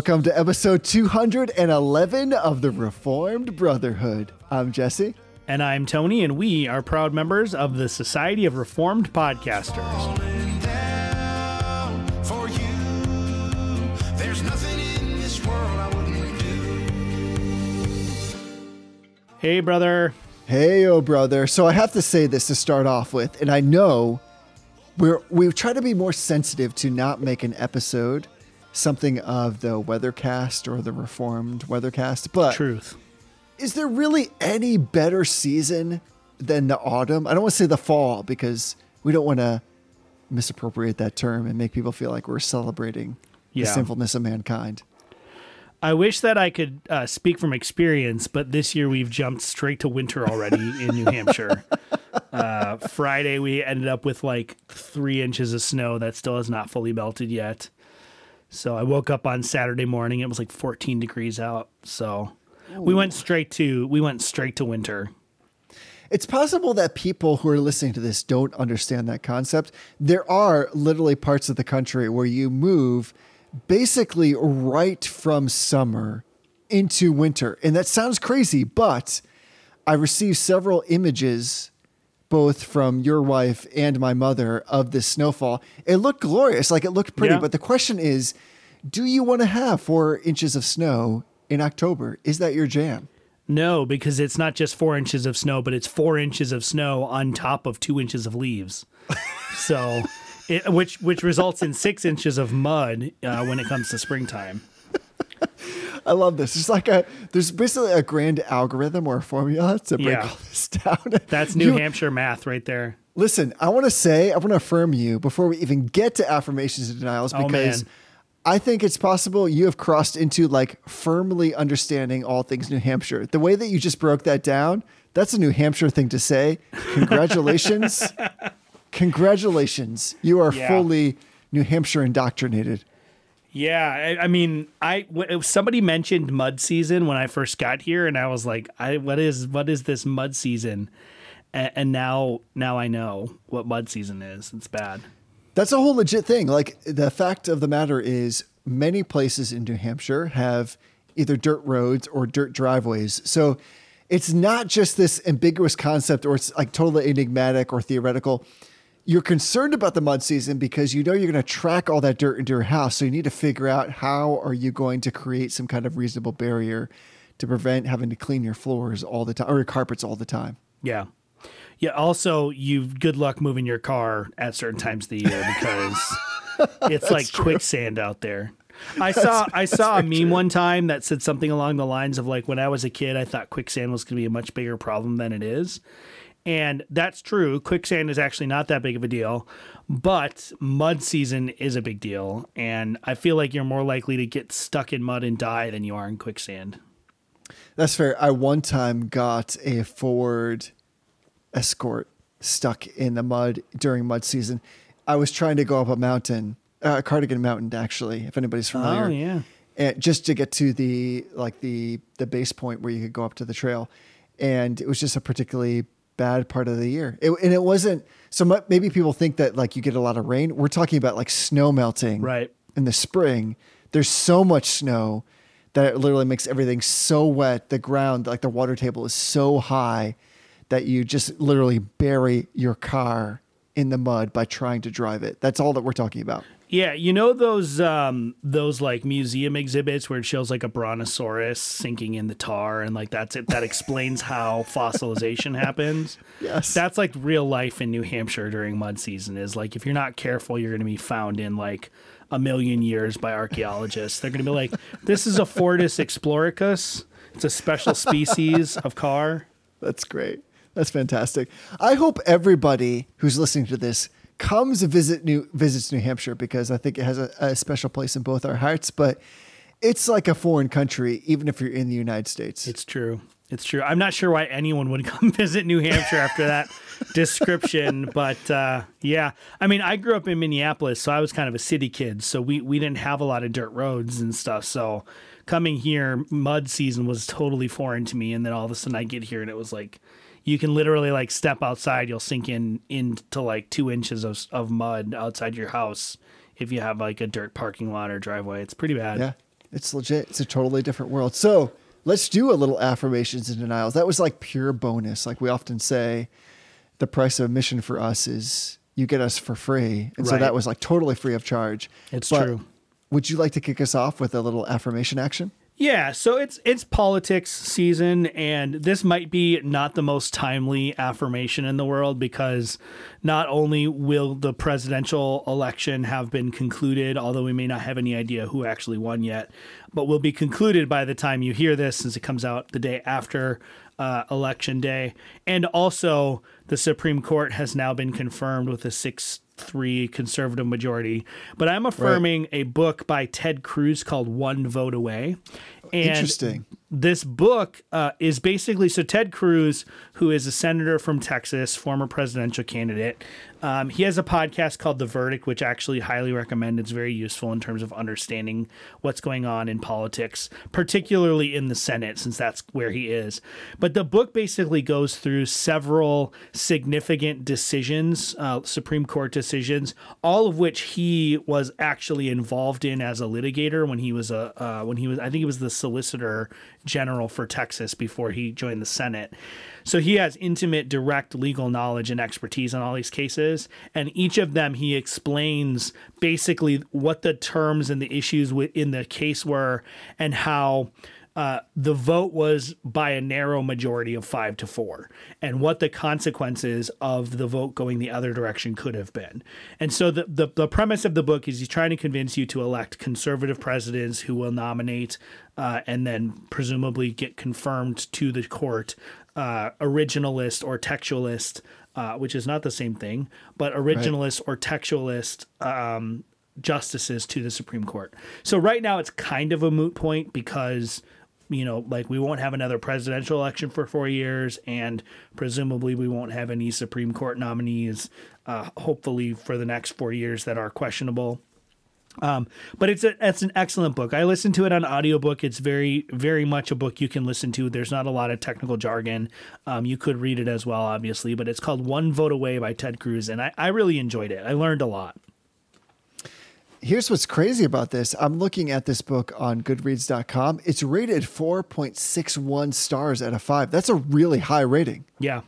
welcome to episode 211 of the Reformed Brotherhood. I'm Jesse. And I'm Tony, and we are proud members of the Society of Reformed Podcasters. Hey, brother. Hey, oh, brother. So I have to say this to start off with, and I know we're we try to be more sensitive to not make an episode something of the weathercast or the reformed weathercast but truth is there really any better season than the autumn i don't want to say the fall because we don't want to misappropriate that term and make people feel like we're celebrating yeah. the sinfulness of mankind I wish that I could uh, speak from experience, but this year we've jumped straight to winter already in New Hampshire. Uh, Friday we ended up with like three inches of snow that still has not fully melted yet. So I woke up on Saturday morning. It was like 14 degrees out. So Ooh. we went straight to we went straight to winter. It's possible that people who are listening to this don't understand that concept. There are literally parts of the country where you move basically right from summer into winter. And that sounds crazy, but I received several images both from your wife and my mother of this snowfall. It looked glorious, like it looked pretty. Yeah. But the question is, do you want to have four inches of snow in October? Is that your jam? No, because it's not just four inches of snow, but it's four inches of snow on top of two inches of leaves. so, it, which which results in six inches of mud uh, when it comes to springtime. I love this. It's like a there's basically a grand algorithm or a formula to break yeah. all this down. That's New you, Hampshire math right there. Listen, I want to say I want to affirm you before we even get to affirmations and denials oh, because. Oh, I think it's possible you have crossed into like firmly understanding all things New Hampshire. The way that you just broke that down, that's a New Hampshire thing to say. Congratulations. Congratulations. You are yeah. fully New Hampshire indoctrinated. Yeah, I, I mean, I w- somebody mentioned mud season when I first got here, and I was like, "I what is what is this mud season?" And, and now now I know what mud season is. It's bad. That's a whole legit thing. Like the fact of the matter is, many places in New Hampshire have either dirt roads or dirt driveways. So it's not just this ambiguous concept, or it's like totally enigmatic or theoretical you're concerned about the mud season because you know you're going to track all that dirt into your house. So you need to figure out how are you going to create some kind of reasonable barrier to prevent having to clean your floors all the time or your carpets all the time. Yeah. Yeah. Also, you've good luck moving your car at certain times of the year because it's like true. quicksand out there. I saw I saw a meme true. one time that said something along the lines of like when I was a kid I thought quicksand was going to be a much bigger problem than it is. And that's true. Quicksand is actually not that big of a deal, but mud season is a big deal. And I feel like you're more likely to get stuck in mud and die than you are in quicksand. That's fair. I one time got a Ford Escort stuck in the mud during mud season. I was trying to go up a mountain, uh, Cardigan Mountain, actually, if anybody's familiar. Oh, yeah. And just to get to the like the the base point where you could go up to the trail, and it was just a particularly bad part of the year. It, and it wasn't so much, maybe people think that like you get a lot of rain. We're talking about like snow melting right in the spring. There's so much snow that it literally makes everything so wet. The ground, like the water table is so high that you just literally bury your car in the mud by trying to drive it. That's all that we're talking about. Yeah, you know those um those like museum exhibits where it shows like a brontosaurus sinking in the tar and like that's it that explains how fossilization happens. Yes. That's like real life in New Hampshire during mud season is like if you're not careful you're going to be found in like a million years by archaeologists. They're going to be like this is a Fortis exploricus. It's a special species of car. That's great. That's fantastic. I hope everybody who's listening to this comes to visit New visits New Hampshire because I think it has a, a special place in both our hearts. But it's like a foreign country, even if you're in the United States. It's true. It's true. I'm not sure why anyone would come visit New Hampshire after that description, but uh, yeah. I mean, I grew up in Minneapolis, so I was kind of a city kid. So we we didn't have a lot of dirt roads and stuff. So coming here, mud season was totally foreign to me. And then all of a sudden, I get here and it was like you can literally like step outside, you'll sink in into like two inches of of mud outside your house if you have like a dirt parking lot or driveway. It's pretty bad. Yeah. It's legit. It's a totally different world. So let's do a little affirmations and denials. That was like pure bonus. Like we often say, the price of admission for us is you get us for free. And so that was like totally free of charge. It's But true. Would you like to kick us off with a little affirmation action? Yeah, so it's it's politics season, and this might be not the most timely affirmation in the world because not only will the presidential election have been concluded, although we may not have any idea who actually won yet, but will be concluded by the time you hear this, since it comes out the day after uh, election day, and also the Supreme Court has now been confirmed with a six three conservative majority. But I'm affirming a book by Ted Cruz called One Vote Away. And Interesting. This book uh, is basically so Ted Cruz, who is a senator from Texas, former presidential candidate. Um, he has a podcast called The Verdict, which I actually highly recommend. It's very useful in terms of understanding what's going on in politics, particularly in the Senate, since that's where he is. But the book basically goes through several significant decisions, uh, Supreme Court decisions, all of which he was actually involved in as a litigator when he was a uh, when he was I think he was the Solicitor General for Texas before he joined the Senate. So he has intimate, direct legal knowledge and expertise on all these cases, and each of them he explains basically what the terms and the issues in the case were and how uh, the vote was by a narrow majority of five to four, and what the consequences of the vote going the other direction could have been. And so the, the, the premise of the book is he's trying to convince you to elect conservative presidents who will nominate uh, and then presumably get confirmed to the court uh, originalist or textualist, uh, which is not the same thing, but originalist or textualist um, justices to the Supreme Court. So right now it's kind of a moot point because you know, like we won't have another presidential election for four years, and presumably we won't have any Supreme Court nominees, uh, hopefully for the next four years that are questionable. Um, but it's a, it's an excellent book. I listened to it on audiobook. It's very very much a book you can listen to. There's not a lot of technical jargon. Um, you could read it as well, obviously, but it's called One Vote Away by Ted Cruz, and I, I really enjoyed it. I learned a lot. Here's what's crazy about this. I'm looking at this book on goodreads.com. It's rated 4.61 stars out of 5. That's a really high rating. Yeah.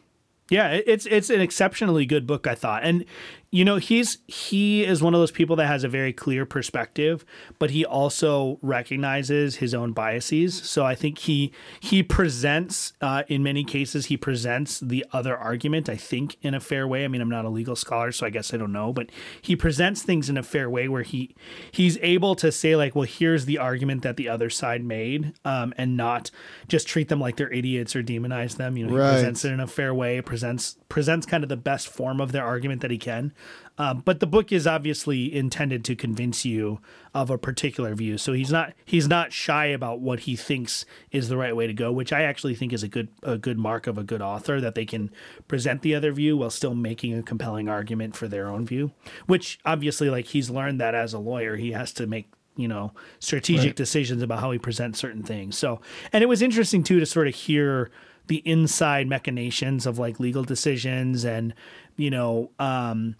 Yeah, it's it's an exceptionally good book, I thought. And you know, he's he is one of those people that has a very clear perspective, but he also recognizes his own biases. So I think he he presents uh, in many cases he presents the other argument. I think in a fair way. I mean, I'm not a legal scholar, so I guess I don't know, but he presents things in a fair way where he he's able to say like, well, here's the argument that the other side made, um, and not just treat them like they're idiots or demonize them. You know, he Right. presents it in a fair way, presents presents kind of the best form of their argument that he can. Um, but the book is obviously intended to convince you of a particular view. So he's not he's not shy about what he thinks is the right way to go, which I actually think is a good a good mark of a good author that they can present the other view while still making a compelling argument for their own view. Which obviously, like he's learned that as a lawyer, he has to make you know strategic Right. decisions about how he presents certain things. So, and it was interesting too to sort of hear the inside machinations of like legal decisions and you know um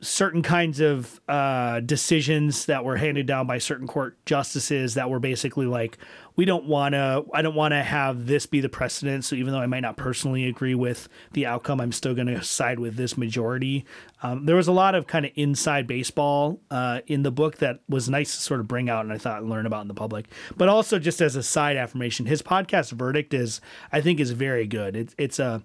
certain kinds of uh, decisions that were handed down by certain court justices that were basically like, we don't want to, I don't want to have this be the precedent. So even though I might not personally agree with the outcome, I'm still going to side with this majority. Um, there was a lot of kind of inside baseball uh, in the book that was nice to sort of bring out and I thought learn about in the public. But also just as a side affirmation, his podcast verdict is, I think, is very good. It's it's a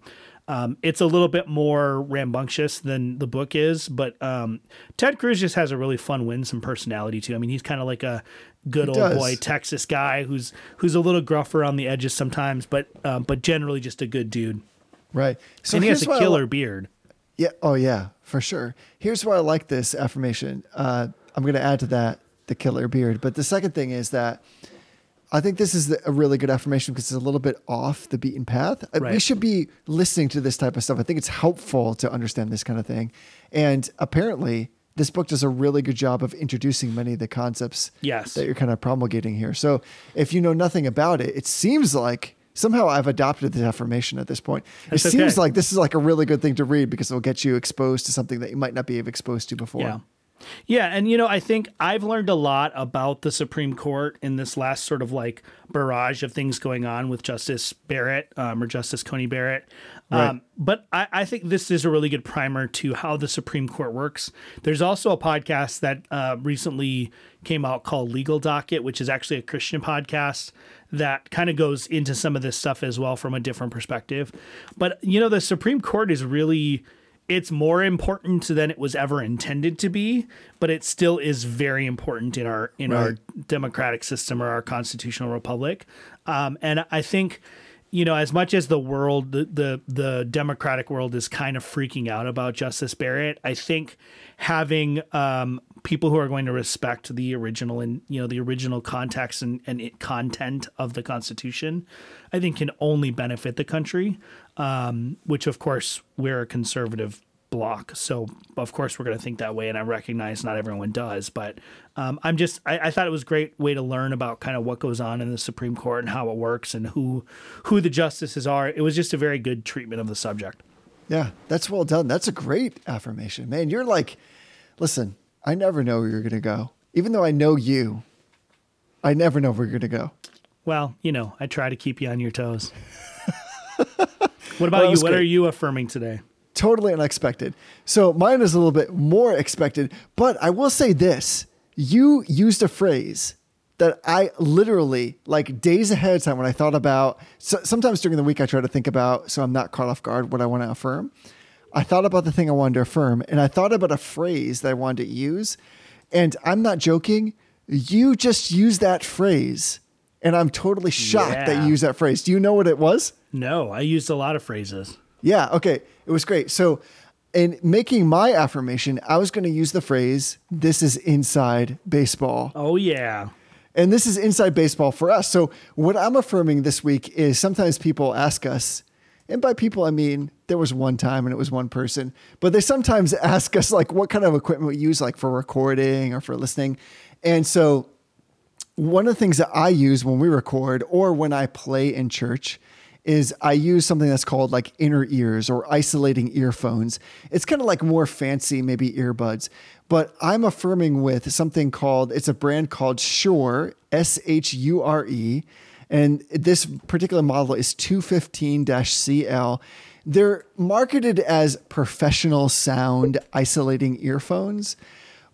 um, it's a little bit more rambunctious than the book is, but um, Ted Cruz just has a really fun, winsome personality too. I mean, he's kind of like a good He old does. boy Texas guy who's who's a little gruff around the edges sometimes, but um, but generally just a good dude. Right. So and he has a killer li- beard. Yeah. Oh, yeah, for sure. Here's why I like this affirmation. Uh, I'm going to add to that the killer beard. But the second thing is that I think this is a really good affirmation because it's a little bit off the beaten path. Uh, We should be listening to this type of stuff. I think it's helpful to understand this kind of thing. And apparently, this book does a really good job of introducing many of the concepts Yes. that you're kind of promulgating here. So if you know nothing about it, it seems like somehow I've adopted this affirmation at this point. That's it seems like this is like a really good thing to read because it'll get you exposed to something that you might not be exposed to before. Yeah. Yeah, and you know, I think I've learned a lot about the Supreme Court in this last sort of like barrage of things going on with Justice Barrett um, or Justice Coney Barrett. Right. Um, but I, I think this is a really good primer to how the Supreme Court works. There's also a podcast that uh, recently came out called Legal Docket, which is actually a Christian podcast that kind of goes into some of this stuff as well from a different perspective. But you know, the Supreme Court is really it's more important than it was ever intended to be, but it still is very important in our in right. our democratic system or our constitutional republic. Um, and I think, you know, as much as the world, the, the the democratic world is kind of freaking out about Justice Barrett, I think having um, people who are going to respect the original and you know the original context and, and it, content of the Constitution, I think can only benefit the country. Um, which of course we're a conservative block, so of course we're going to think that way, and I recognize not everyone does, but um, I'm just I, I, thought it was a great way to learn about kind of what goes on in the Supreme Court and how it works and who who the justices are. It was just a very good treatment of the subject. Yeah, that's well done. That's a great affirmation, man. You're like, listen, I never know where you're going to go. Even though I know you, I never know where you're going to go. Well, you know, I try to keep you on your toes. what about well, you? What great. are you affirming today? Totally unexpected. So mine is a little bit more expected, but I will say this. You used a phrase that I literally, like days ahead of time, when I thought about, so sometimes during the week, I try to think about, so I'm not caught off guard, what I want to affirm. I thought about the thing I wanted to affirm and I thought about a phrase that I wanted to use. And I'm not joking. You just used that phrase. And I'm totally shocked yeah. that you used that phrase. Do you know what it was? No, I used a lot of phrases. Yeah. Okay. It was great. So, in making my affirmation, I was going to use the phrase, this is inside baseball. Oh, yeah. And this is inside baseball for us. So, what I'm affirming this week is sometimes people ask us, and by people, I mean, there was one time and it was one person, but they sometimes ask us like what kind of equipment we use, like for recording or for listening. And so one of the things that I use when we record or when I play in church is I use something that's called like inner ears or isolating earphones. It's kind of like more fancy, maybe earbuds, but I'm affirming with something called, it's a brand called Shure, S H U R E. And this particular model is 215 CL. They're marketed as professional sound isolating earphones.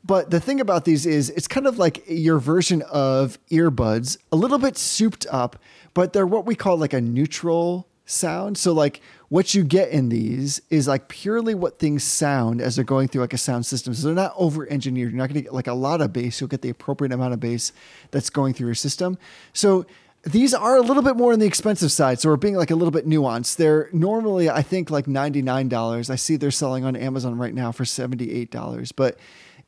But the thing about these is it's kind of like your version of earbuds, a little bit souped up, but they're what we call like a neutral sound. So like what you get in these is like purely what things sound as they're going through like a sound system. So they're not over engineered. You're not going to get like a lot of bass. You'll get the appropriate amount of bass that's going through your system. So these are a little bit more on the expensive side, so we're being like a little bit nuanced. They're normally, I think, like $99. I see they're selling on Amazon right now for $78. But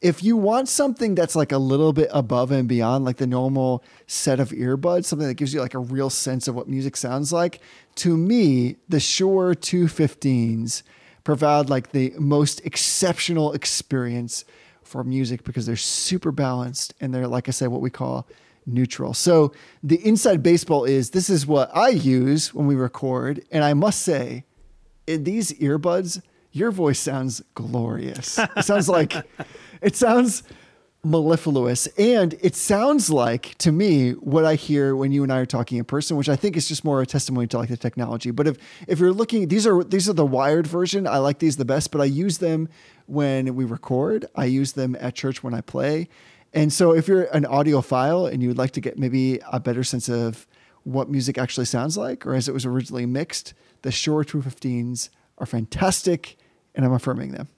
if you want something that's like a little bit above and beyond like the normal set of earbuds, something that gives you like a real sense of what music sounds like, to me, the Shure 215s provide like the most exceptional experience for music because they're super balanced and they're, like I said, what we call neutral. So the inside baseball is this is what I use when we record. And I must say, in these earbuds, your voice sounds glorious. It sounds like it sounds mellifluous and it sounds like to me what i hear when you and i are talking in person which i think is just more a testimony to like the technology but if if you're looking these are these are the wired version i like these the best but i use them when we record i use them at church when i play and so if you're an audiophile and you would like to get maybe a better sense of what music actually sounds like or as it was originally mixed, the Shure 215s are fantastic and I'm affirming them.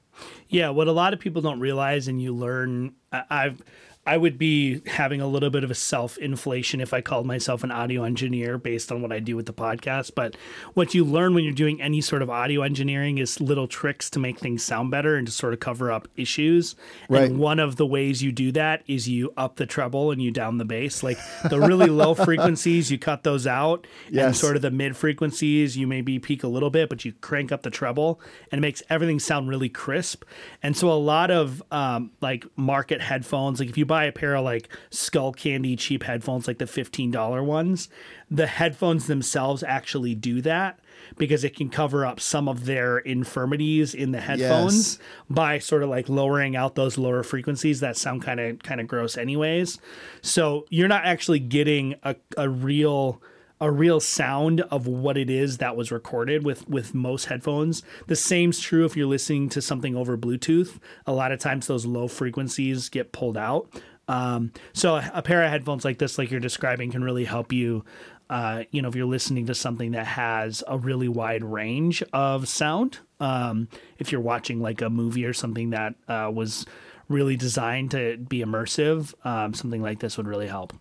Yeah, what a lot of people don't realize and you learn I've I would be having a little bit of a self inflation if I called myself an audio engineer based on what I do with the podcast. But what you learn when you're doing any sort of audio engineering is little tricks to make things sound better and to sort of cover up issues. Right. And one of the ways you do that is you up the treble and you down the bass. Like the really low frequencies, you cut those out. Yes. And sort of the mid frequencies, you maybe peak a little bit, but you crank up the treble and it makes everything sound really crisp. And so a lot of um, like market headphones, like if you buy a pair of like Skullcandy cheap headphones, like the $15 ones, the headphones themselves actually do that. because it can cover up some of their infirmities in the headphones Yes. by sort of like lowering out those lower frequencies that sound kind of kind of gross anyways. So you're not actually getting a, a real a real sound of what it is that was recorded with with most headphones. The same's true if you're listening to something over Bluetooth. A lot of times those low frequencies get pulled out. Um, so a, a pair of headphones like this, like you're describing, can really help you. Uh, you know, if you're listening to something that has a really wide range of sound, um, if you're watching like a movie or something that uh, was really designed to be immersive, um, something like this would really help.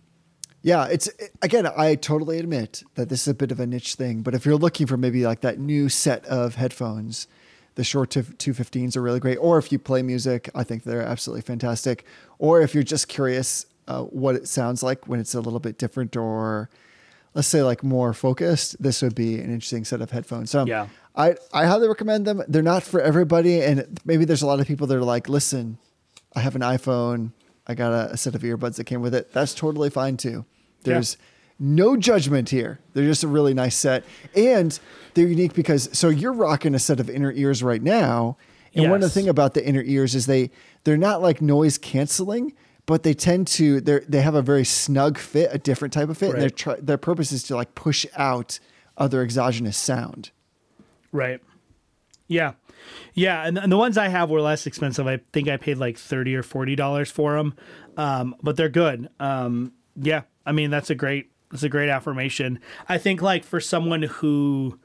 Yeah, it's again, I totally admit that this is a bit of a niche thing, but if you're looking for maybe like that new set of headphones, the Shure 215s are really great. Or if you play music, I think they're absolutely fantastic. Or if you're just curious uh, what it sounds like when it's a little bit different or let's say like more focused, this would be an interesting set of headphones. So Yeah. I, I highly recommend them. They're not for everybody. And maybe there's a lot of people that are like, listen, I have an iPhone. I got a, a set of earbuds that came with it. That's totally fine too. There's no judgment here. They're just a really nice set. And they're unique because so you're rocking a set of inner ears right now. And one of the Yes. thing about the inner ears is they they're not like noise canceling, but they tend to they they have a very snug fit, a different type of fit. And their Right. try, their purpose is to like push out other exogenous sound. Right. Yeah. Yeah, and, and the ones I have were less expensive. I think I paid like thirty or forty dollars for them, um, but they're good. Um, yeah, I mean that's a great that's a great affirmation. I think like for someone who,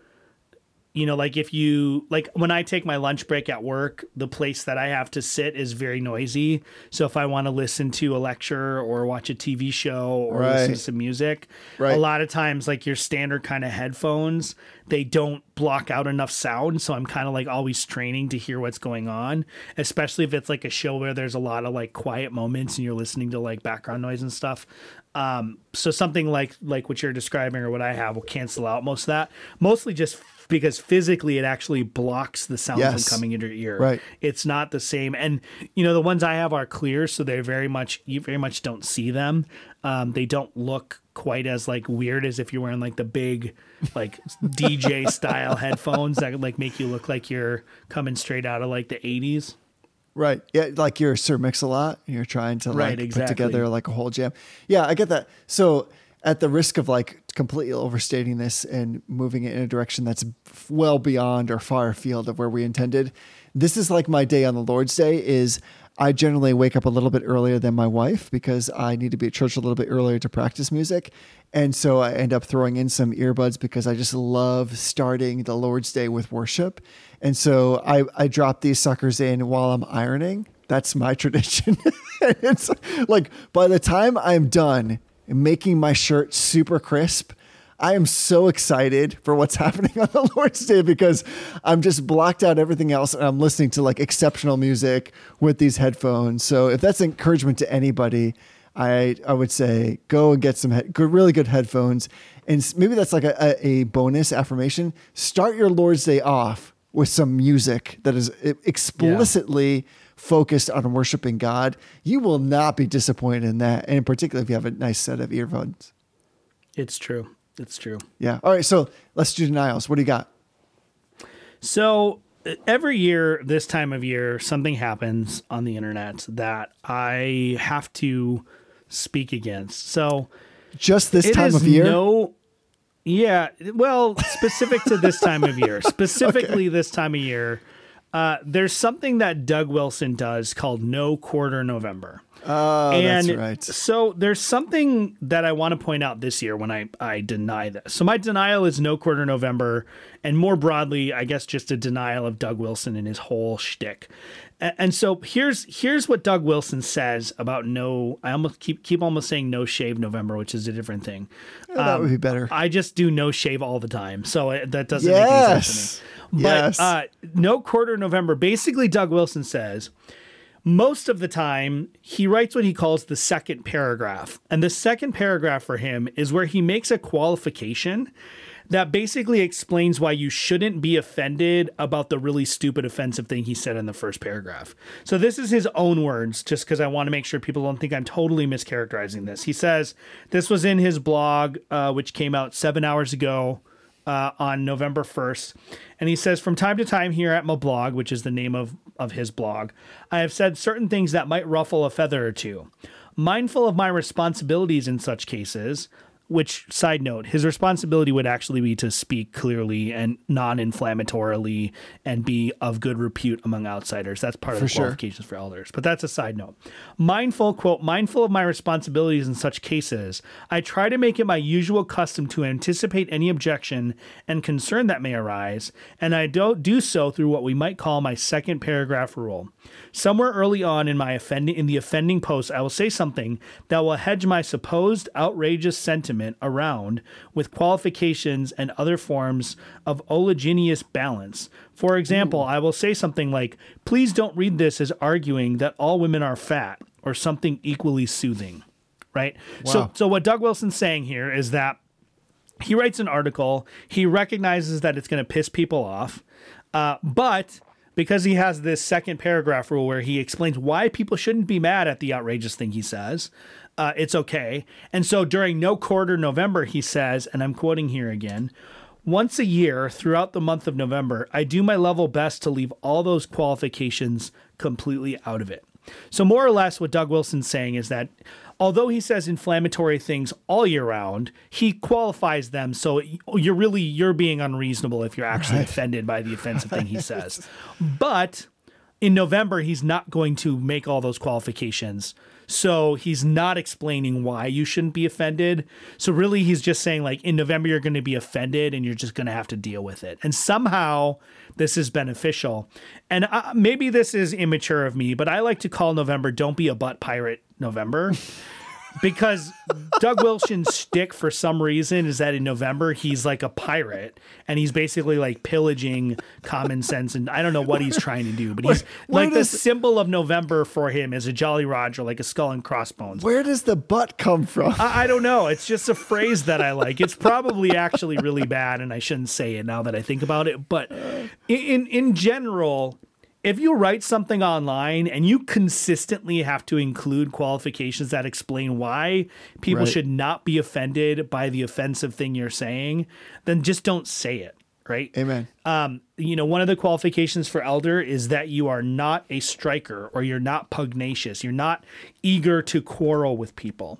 you know, like if you like when I take my lunch break at work, the place that I have to sit is very noisy. So if I want to listen to a lecture or watch a TV show or listen to some music, Right. a lot of times like your standard kind of headphones they don't block out enough sound so i'm kind of like always straining to hear what's going on especially if it's like a show where there's a lot of like quiet moments and you're listening to like background noise and stuff um so something like like what you're describing or what i have will cancel out most of that mostly just because physically it actually blocks the sound Yes. from coming into your ear Right. it's not the same and you know the ones i have are clear so they're very much you very much don't see them um, they don't look quite as like weird as if you're wearing like the big like dj style headphones that like make you look like you're coming straight out of like the 80s Right. Yeah, like you're Sir Mix-a-Lot and you're trying to Right, like put together like a whole jam. Yeah, I get that. So at the risk of like completely overstating this and moving it in a direction that's well beyond or far afield of where we intended, this is like my day on the Lord's Day is I generally wake up a little bit earlier than my wife because I need to be at church a little bit earlier to practice music. And so I end up throwing in some earbuds because I just love starting the Lord's Day with worship. And so I, I drop these suckers in while I'm ironing. That's my tradition. it's like by the time I'm done making my shirt super crisp, I am so excited for what's happening on the Lord's Day because I'm just blocked out everything else and I'm listening to like exceptional music with these headphones. So if that's encouragement to anybody, I I would say go and get some he- good, really good headphones, and maybe that's like a, a, bonus affirmation. Start your Lord's Day off with some music that is explicitly focused on worshiping God. You will not be disappointed in that, and in particular if you have a nice set of earphones. it's true it's true Yeah. All right. So let's do denials. What do you got? So every year, this time of year, something happens on the internet that I have to speak against. So Just this time of year. No, yeah. Well, specific to this time of year, specifically this time of year, uh, there's something that Doug Wilson does called No Quarter November. oh, and that's right. so there's something that I want to point out this year when I, I deny this. So my denial is no quarter November, and more broadly, I guess just a denial of Doug Wilson and his whole shtick. And so here's here's what Doug Wilson says about no. I almost keep keep almost saying no shave November, which is a different thing. Yeah, that would be better. I just do no shave all the time, so it, that doesn't make any sense to me. Yes. But uh, no quarter November. Basically, Doug Wilson says most of the time he writes what he calls the second paragraph, and the second paragraph for him is where he makes a qualification that basically explains why you shouldn't be offended about the really stupid offensive thing he said in the first paragraph. So this is his own words, just because I want to make sure people don't think I'm totally mischaracterizing this. He says this was in his blog, uh, which came out seven hours ago uh, on November 1st. And he says, From time to time here at my blog, which is the name of, of his blog, I have said certain things that might ruffle a feather or two. Mindful of my responsibilities in such cases, which side note his responsibility would actually be to speak clearly and non-inflammatorily and be of good repute among outsiders. That's part of the sure. qualifications for elders. But that's a side note. Mindful quote mindful of my responsibilities in such cases i try to make it my usual custom to anticipate any objection and concern that may arise and i don't do so through what we might call my second paragraph rule. Somewhere early on in my offending in the offending post i will say something that will hedge my supposed outrageous sentiment around with qualifications and other forms of oleaginous balance. For example, I will say something like, please don't read this as arguing that all women are fat or something equally soothing. Right? So so what Doug Wilson's saying here is that he writes an article, he recognizes that it's going to piss people off, uh, but because he has this second paragraph rule where he explains why people shouldn't be mad at the outrageous thing he says, uh, it's okay. And so during no quarter November, he says, and I'm quoting here again. Once a year, throughout the month of November, I do my level best to leave all those qualifications completely out of it. So, more or less, what Doug Wilson's saying is that although he says inflammatory things all year round, he qualifies them. So you're really you're being unreasonable if you're actually offended by the offensive thing he says. But in November, he's not going to make all those qualifications. So he's not explaining why you shouldn't be offended. So really, he's just saying like in November you're going to be offended and you're just going to have to deal with it. And somehow this is beneficial. And uh, maybe this is immature of me, but I like to call November "Don't be a butt pirate" November. because Doug Wilson's stick for some reason is that in November he's like a pirate and he's basically like pillaging common sense and I don't know what he's trying to do, but he's where like the symbol of November for him is a Jolly Roger, like a skull and crossbones. Where does the butt come from? I, I don't know. It's just a phrase that I like. It's probably actually really bad, and I shouldn't say it now that I think about it. But in, in general, if you write something online and you consistently have to include qualifications that explain why people Right. should not be offended by the offensive thing you're saying, then just don't say it. Right. Amen. Um, you know, one of the qualifications for elder is that you are not a striker or you're not pugnacious. You're not eager to quarrel with people.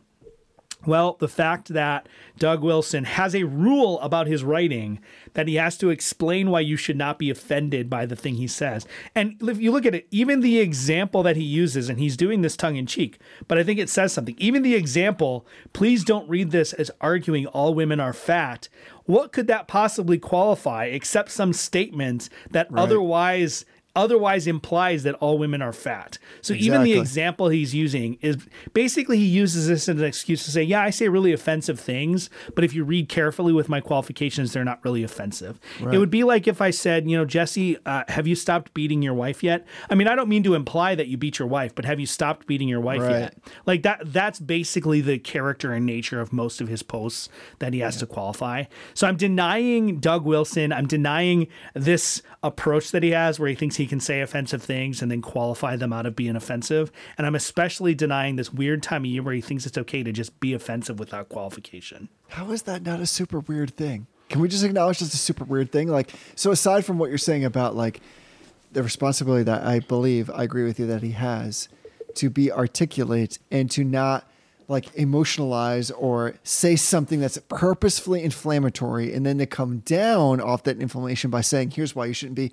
Well, the fact that Doug Wilson has a rule about his writing that he has to explain why you should not be offended by the thing he says. And if you look at it, even the example that he uses, and he's doing this tongue in cheek, but I think it says something. Even the example, please don't read this as arguing all women are fat. What could that possibly qualify except some statement that otherwise otherwise implies that all women are fat. So even the example he's using is basically he uses this as an excuse to say, yeah, I say really offensive things, but if you read carefully with my qualifications, they're not really offensive. It would be like if I said, you know, Jesse, uh, have you stopped beating your wife yet? I mean, I don't mean to imply that you beat your wife, but have you stopped beating your wife Right. yet? Like that that's basically the character and nature of most of his posts that he has to qualify. So I'm denying Doug Wilson. I'm denying this approach that he has where he thinks he can say offensive things and then qualify them out of being offensive. And I'm especially denying this weird time of year where he thinks it's okay to just be offensive without qualification. How is that not a super weird thing? Can we just acknowledge that's a super weird thing? Like, so aside from what you're saying about like the responsibility that I believe I agree with you that he has to be articulate and to not like emotionalize or say something that's purposefully inflammatory and then to come down off that inflammation by saying, here's why you shouldn't be.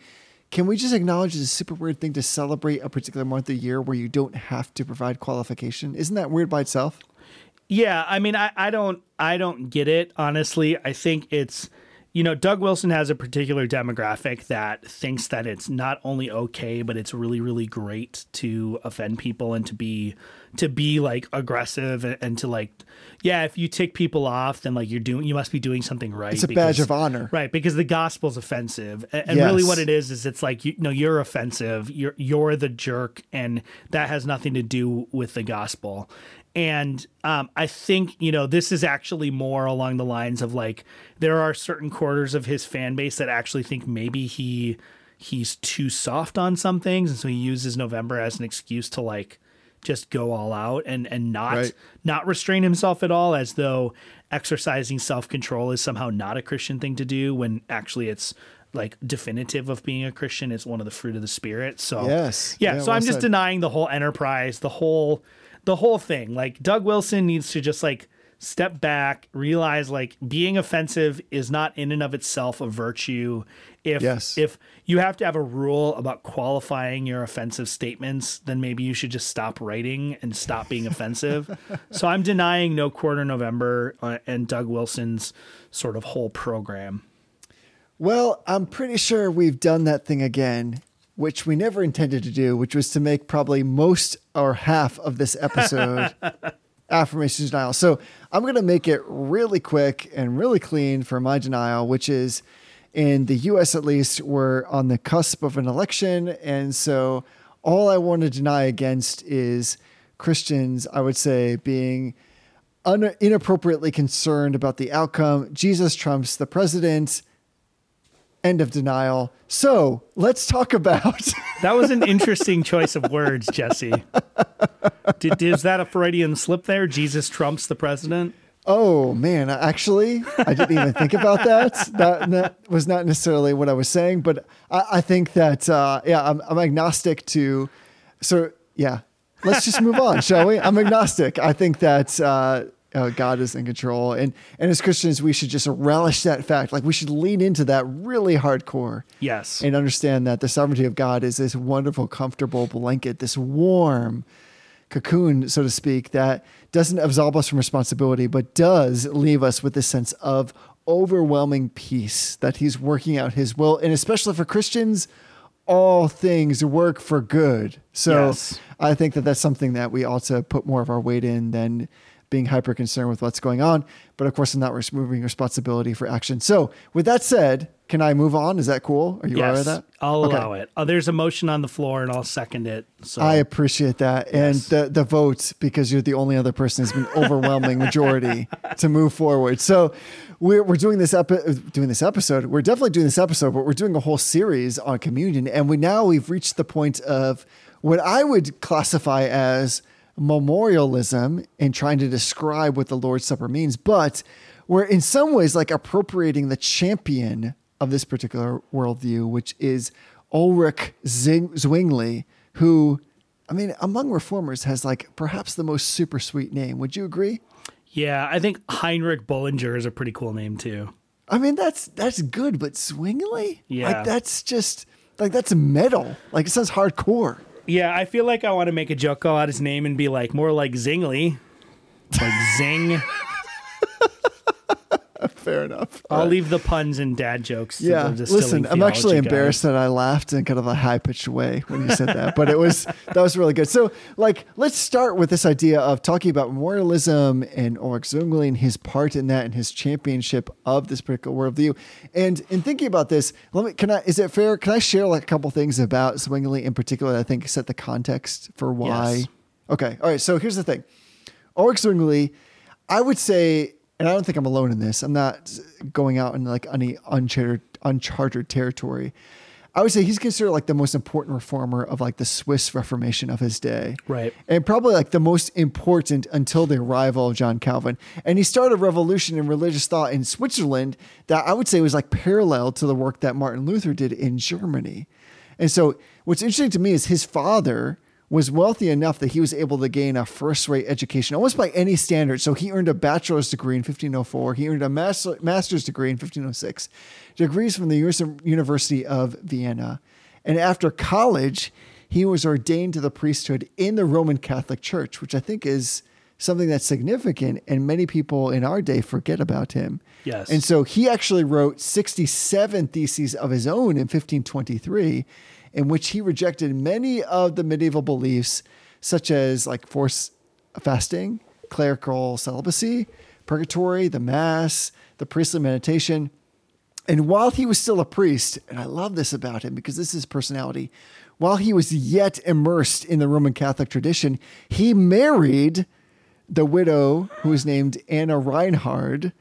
Can we just acknowledge it's a super weird thing to celebrate a particular month of the year where you don't have to provide qualification? Isn't that weird by itself? Yeah, I mean, I, I don't, I don't get it honestly. I think it's, you know, Doug Wilson has a particular demographic that thinks that it's not only okay, but it's really, really great to offend people and to be, to be like aggressive and, and to like, yeah, if you tick people off, then like you're doing, you must be doing something right. It's a badge of honor. right? Because the gospel's offensive, and, and really what it is is it's like you know you're offensive. You're you're the jerk, and that has nothing to do with the gospel. And um, I think you know this is actually more along the lines of like there are certain quarters of his fan base that actually think maybe he he's too soft on some things, and so he uses November as an excuse to like just go all out and and not Right. not restrain himself at all as though exercising self-control is somehow not a Christian thing to do when actually it's like definitive of being a Christian it's one of the fruit of the spirit so Yes. yeah, Yeah, so well I'm just said. denying the whole enterprise the whole the whole thing like Doug Wilson needs to just like step back realize like being offensive is not in and of itself a virtue if Yes. if you have to have a rule about qualifying your offensive statements, then maybe you should just stop writing and stop being offensive. so I'm denying No Quarter November uh, and Doug Wilson's sort of whole program. Well, I'm pretty sure we've done that thing again, which we never intended to do, which was to make probably most or half of this episode affirmation denial. So I'm going to make it really quick and really clean for my denial, which is in the US at least, we're on the cusp of an election. And so all I want to deny against is Christians, I would say, being un- inappropriately concerned about the outcome. Jesus trumps the president. End of denial. So let's talk about. That was an interesting choice of words, Jesse. Did, is that a Freudian slip there? Jesus trumps the president? Oh man, actually, I didn't even think about that. That that was not necessarily what I was saying, but I, I think that uh, yeah, I'm, I'm agnostic to. So yeah, let's just move on, shall we? I'm agnostic. I think that. Uh, uh, God is in control, and and as Christians, we should just relish that fact. Like we should lean into that really hardcore. Yes. and understand that the sovereignty of God is this wonderful, comfortable blanket, this warm cocoon, so to speak, that doesn't absolve us from responsibility, but does leave us with this sense of overwhelming peace that He's working out His will. And especially for Christians, all things work for good. So Yes. I think that that's something that we ought to put more of our weight in than being hyper concerned with what's going on. But of course, I'm not removing responsibility for action. So, with that said, can I move on? Is that cool? Are you all right with yes. that? I'll Okay. allow it. Uh, there's a motion on the floor and I'll second it. So I appreciate that. And the, the vote, because you're the only other person who's been overwhelming majority to move forward. So we're, we're doing this epi- doing this episode. We're definitely doing this episode, but we're doing a whole series on communion. And we now we've reached the point of what I would classify as memorialism in trying to describe what the Lord's Supper means. But we're in some ways like appropriating the champion of this particular worldview, which is Ulrich Zwingli, who, I mean, among reformers has like perhaps the most super sweet name. Would you agree? Yeah, I think Heinrich Bullinger is a pretty cool name too. I mean, that's that's good, but Zwingli, Yeah. like that's just like that's metal. Like it sounds hardcore. Yeah, I feel like I want to make a joke call out his name and be like more like Zingly. Like Zing. Fair enough. I'll leave the puns and dad jokes. Yeah, listen, I'm actually theology embarrassed that I laughed in kind of a high pitched way when you said that, but it was that was really good. So, like, let's start with this idea of talking about memorialism and Ulrich Zwingli and his part in that and his championship of this particular worldview. And in thinking about this, let me can I is it fair? Can I share like a couple things about Zwingli in particular that I think set the context for why? Yes. Okay, all right. So here's the thing, Ulrich Zwingli, I would say, and I don't think I'm alone in this. I'm not going out in like any uncharted uncharted territory. I would say he's considered like the most important reformer of like the Swiss Reformation of his day. Right. And probably like the most important until the arrival of John Calvin. And he started a revolution in religious thought in Switzerland that I would say was like parallel to the work that Martin Luther did in Germany. And so what's interesting to me is his father was wealthy enough that he was able to gain a first rate education almost by any standard. So he earned a bachelor's degree in 1504. He earned a master, master's degree in 1506, degrees from the University of Vienna. And after college, he was ordained to the priesthood in the Roman Catholic Church, which I think is something that's significant. And many people in our day forget about him. Yes. And so he actually wrote 67 theses of his own in 1523, in which he rejected many of the medieval beliefs, such as like force fasting, clerical celibacy, purgatory, the mass, the priestly meditation. And while he was still a priest, and I love this about him because this is his personality, while he was yet immersed in the Roman Catholic tradition, he married the widow who was named Anna Reinhard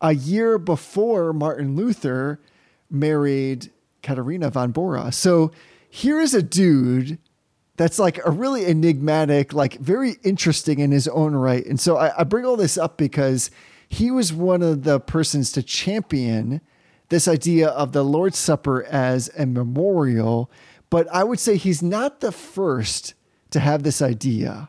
a year before Martin Luther married Katharina von Bora. So here is a dude that's like a really enigmatic, like very interesting in his own right. And so I, I bring all this up because he was one of the persons to champion this idea of the Lord's Supper as a memorial. But I would say he's not the first to have this idea,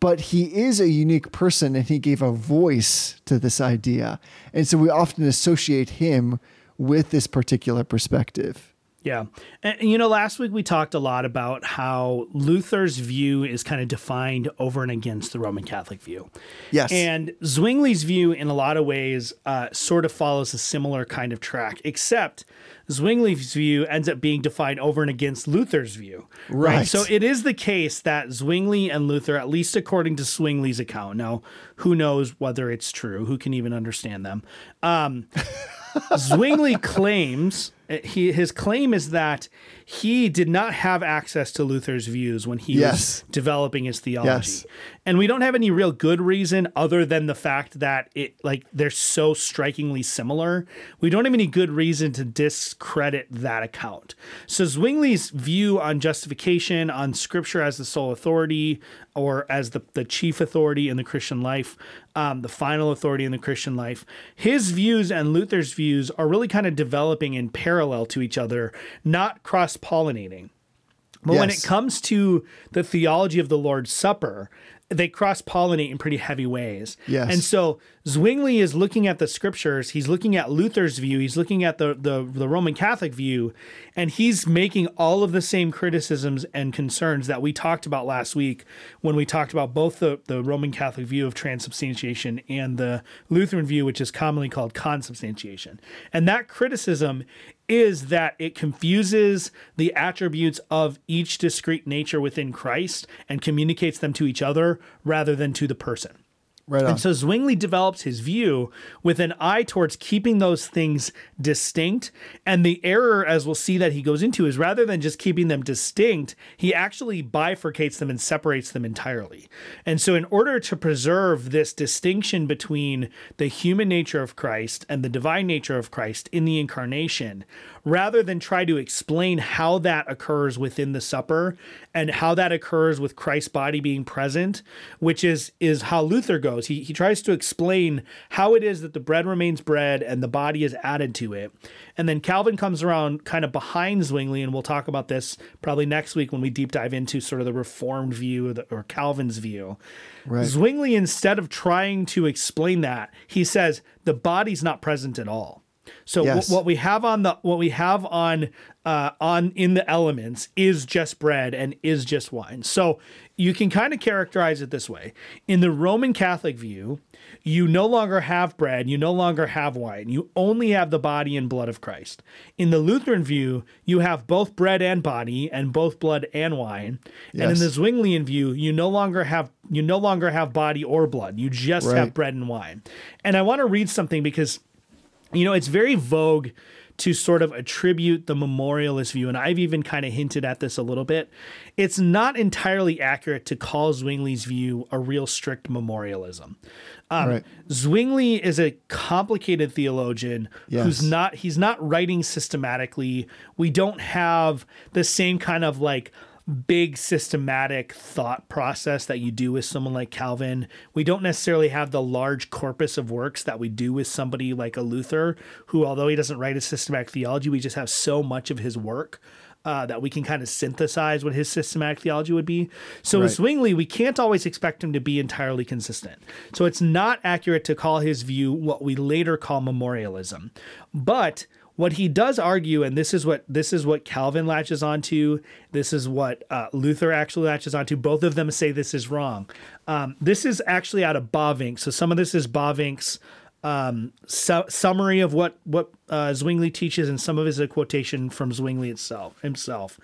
but he is a unique person and he gave a voice to this idea. And so we often associate him with this particular perspective. Yeah. And, you know, last week we talked a lot about how Luther's view is kind of defined over and against the Roman Catholic view. Yes. And Zwingli's view, in a lot of ways, uh, sort of follows a similar kind of track, except Zwingli's view ends up being defined over and against Luther's view. Right. So it is the case that Zwingli and Luther, at least according to Zwingli's account, now who knows whether it's true? Who can even understand them? Um, Zwingli claims he his claim is that he did not have access to Luther's views when he Yes. was developing his theology. Yes. And we don't have any real good reason other than the fact that it like they're so strikingly similar. We don't have any good reason to discredit that account. So Zwingli's view on justification, on scripture as the sole authority or as the, the chief authority in the Christian life, um, the final authority in the Christian life, his views and Luther's views are really kind of developing in parallel to each other, not cross pollinating. But when it comes to the theology of the Lord's Supper, they cross pollinate in pretty heavy ways. Yes. And so Zwingli is looking at the scriptures, he's looking at Luther's view, he's looking at the, the, the Roman Catholic view, and he's making all of the same criticisms and concerns that we talked about last week when we talked about both the, the Roman Catholic view of transubstantiation and the Lutheran view, which is commonly called consubstantiation. And that criticism is that it confuses the attributes of each discrete nature within Christ and communicates them to each other rather than to the person. Right on. And so Zwingli develops his view with an eye towards keeping those things distinct. And the error, as we'll see that he goes into, is rather than just keeping them distinct, he actually bifurcates them and separates them entirely. And so, in order to preserve this distinction between the human nature of Christ and the divine nature of Christ in the incarnation, rather than try to explain how that occurs within the supper and how that occurs with Christ's body being present, which is is how Luther goes. He he tries to explain how it is that the bread remains bread and the body is added to it. And then Calvin comes around kind of behind Zwingli, and we'll talk about this probably next week when we deep dive into sort of the Reformed view or, the, or Calvin's view. Right. Zwingli, instead of trying to explain that, he says the body's not present at all. So Yes. what we have on the what we have on uh, on in the elements is just bread and is just wine. So you can kind of characterize it this way: in the Roman Catholic view, you no longer have bread, you no longer have wine, you only have the body and blood of Christ. In the Lutheran view, you have both bread and body, and both blood and wine. Yes. And in the Zwinglian view, you no longer have you no longer have body or blood. You just have bread and wine. And I want to read something because you know, it's very vogue to sort of attribute the memorialist view, and I've even kind of hinted at this a little bit. It's not entirely accurate to call Zwingli's view a real strict memorialism. Um, Right. Zwingli is a complicated theologian who's not he's not writing systematically. We don't have the same kind of like big systematic thought process that you do with someone like Calvin. We don't necessarily have the large corpus of works that we do with somebody like a Luther, who, although he doesn't write a systematic theology, we just have so much of his work. Uh, that we can kind of synthesize what his systematic theology would be. So with Right. Zwingli, we can't always expect him to be entirely consistent. So it's not accurate to call his view what we later call memorialism. But what he does argue, and this is what this is what Calvin latches onto. This is what uh, Luther actually latches onto. Both of them say this is wrong. Um, this is actually out of Bavinck. So some of this is Bavinck's um, su- summary of what what uh, Zwingli teaches, and some of it is a quotation from Zwingli itself himself.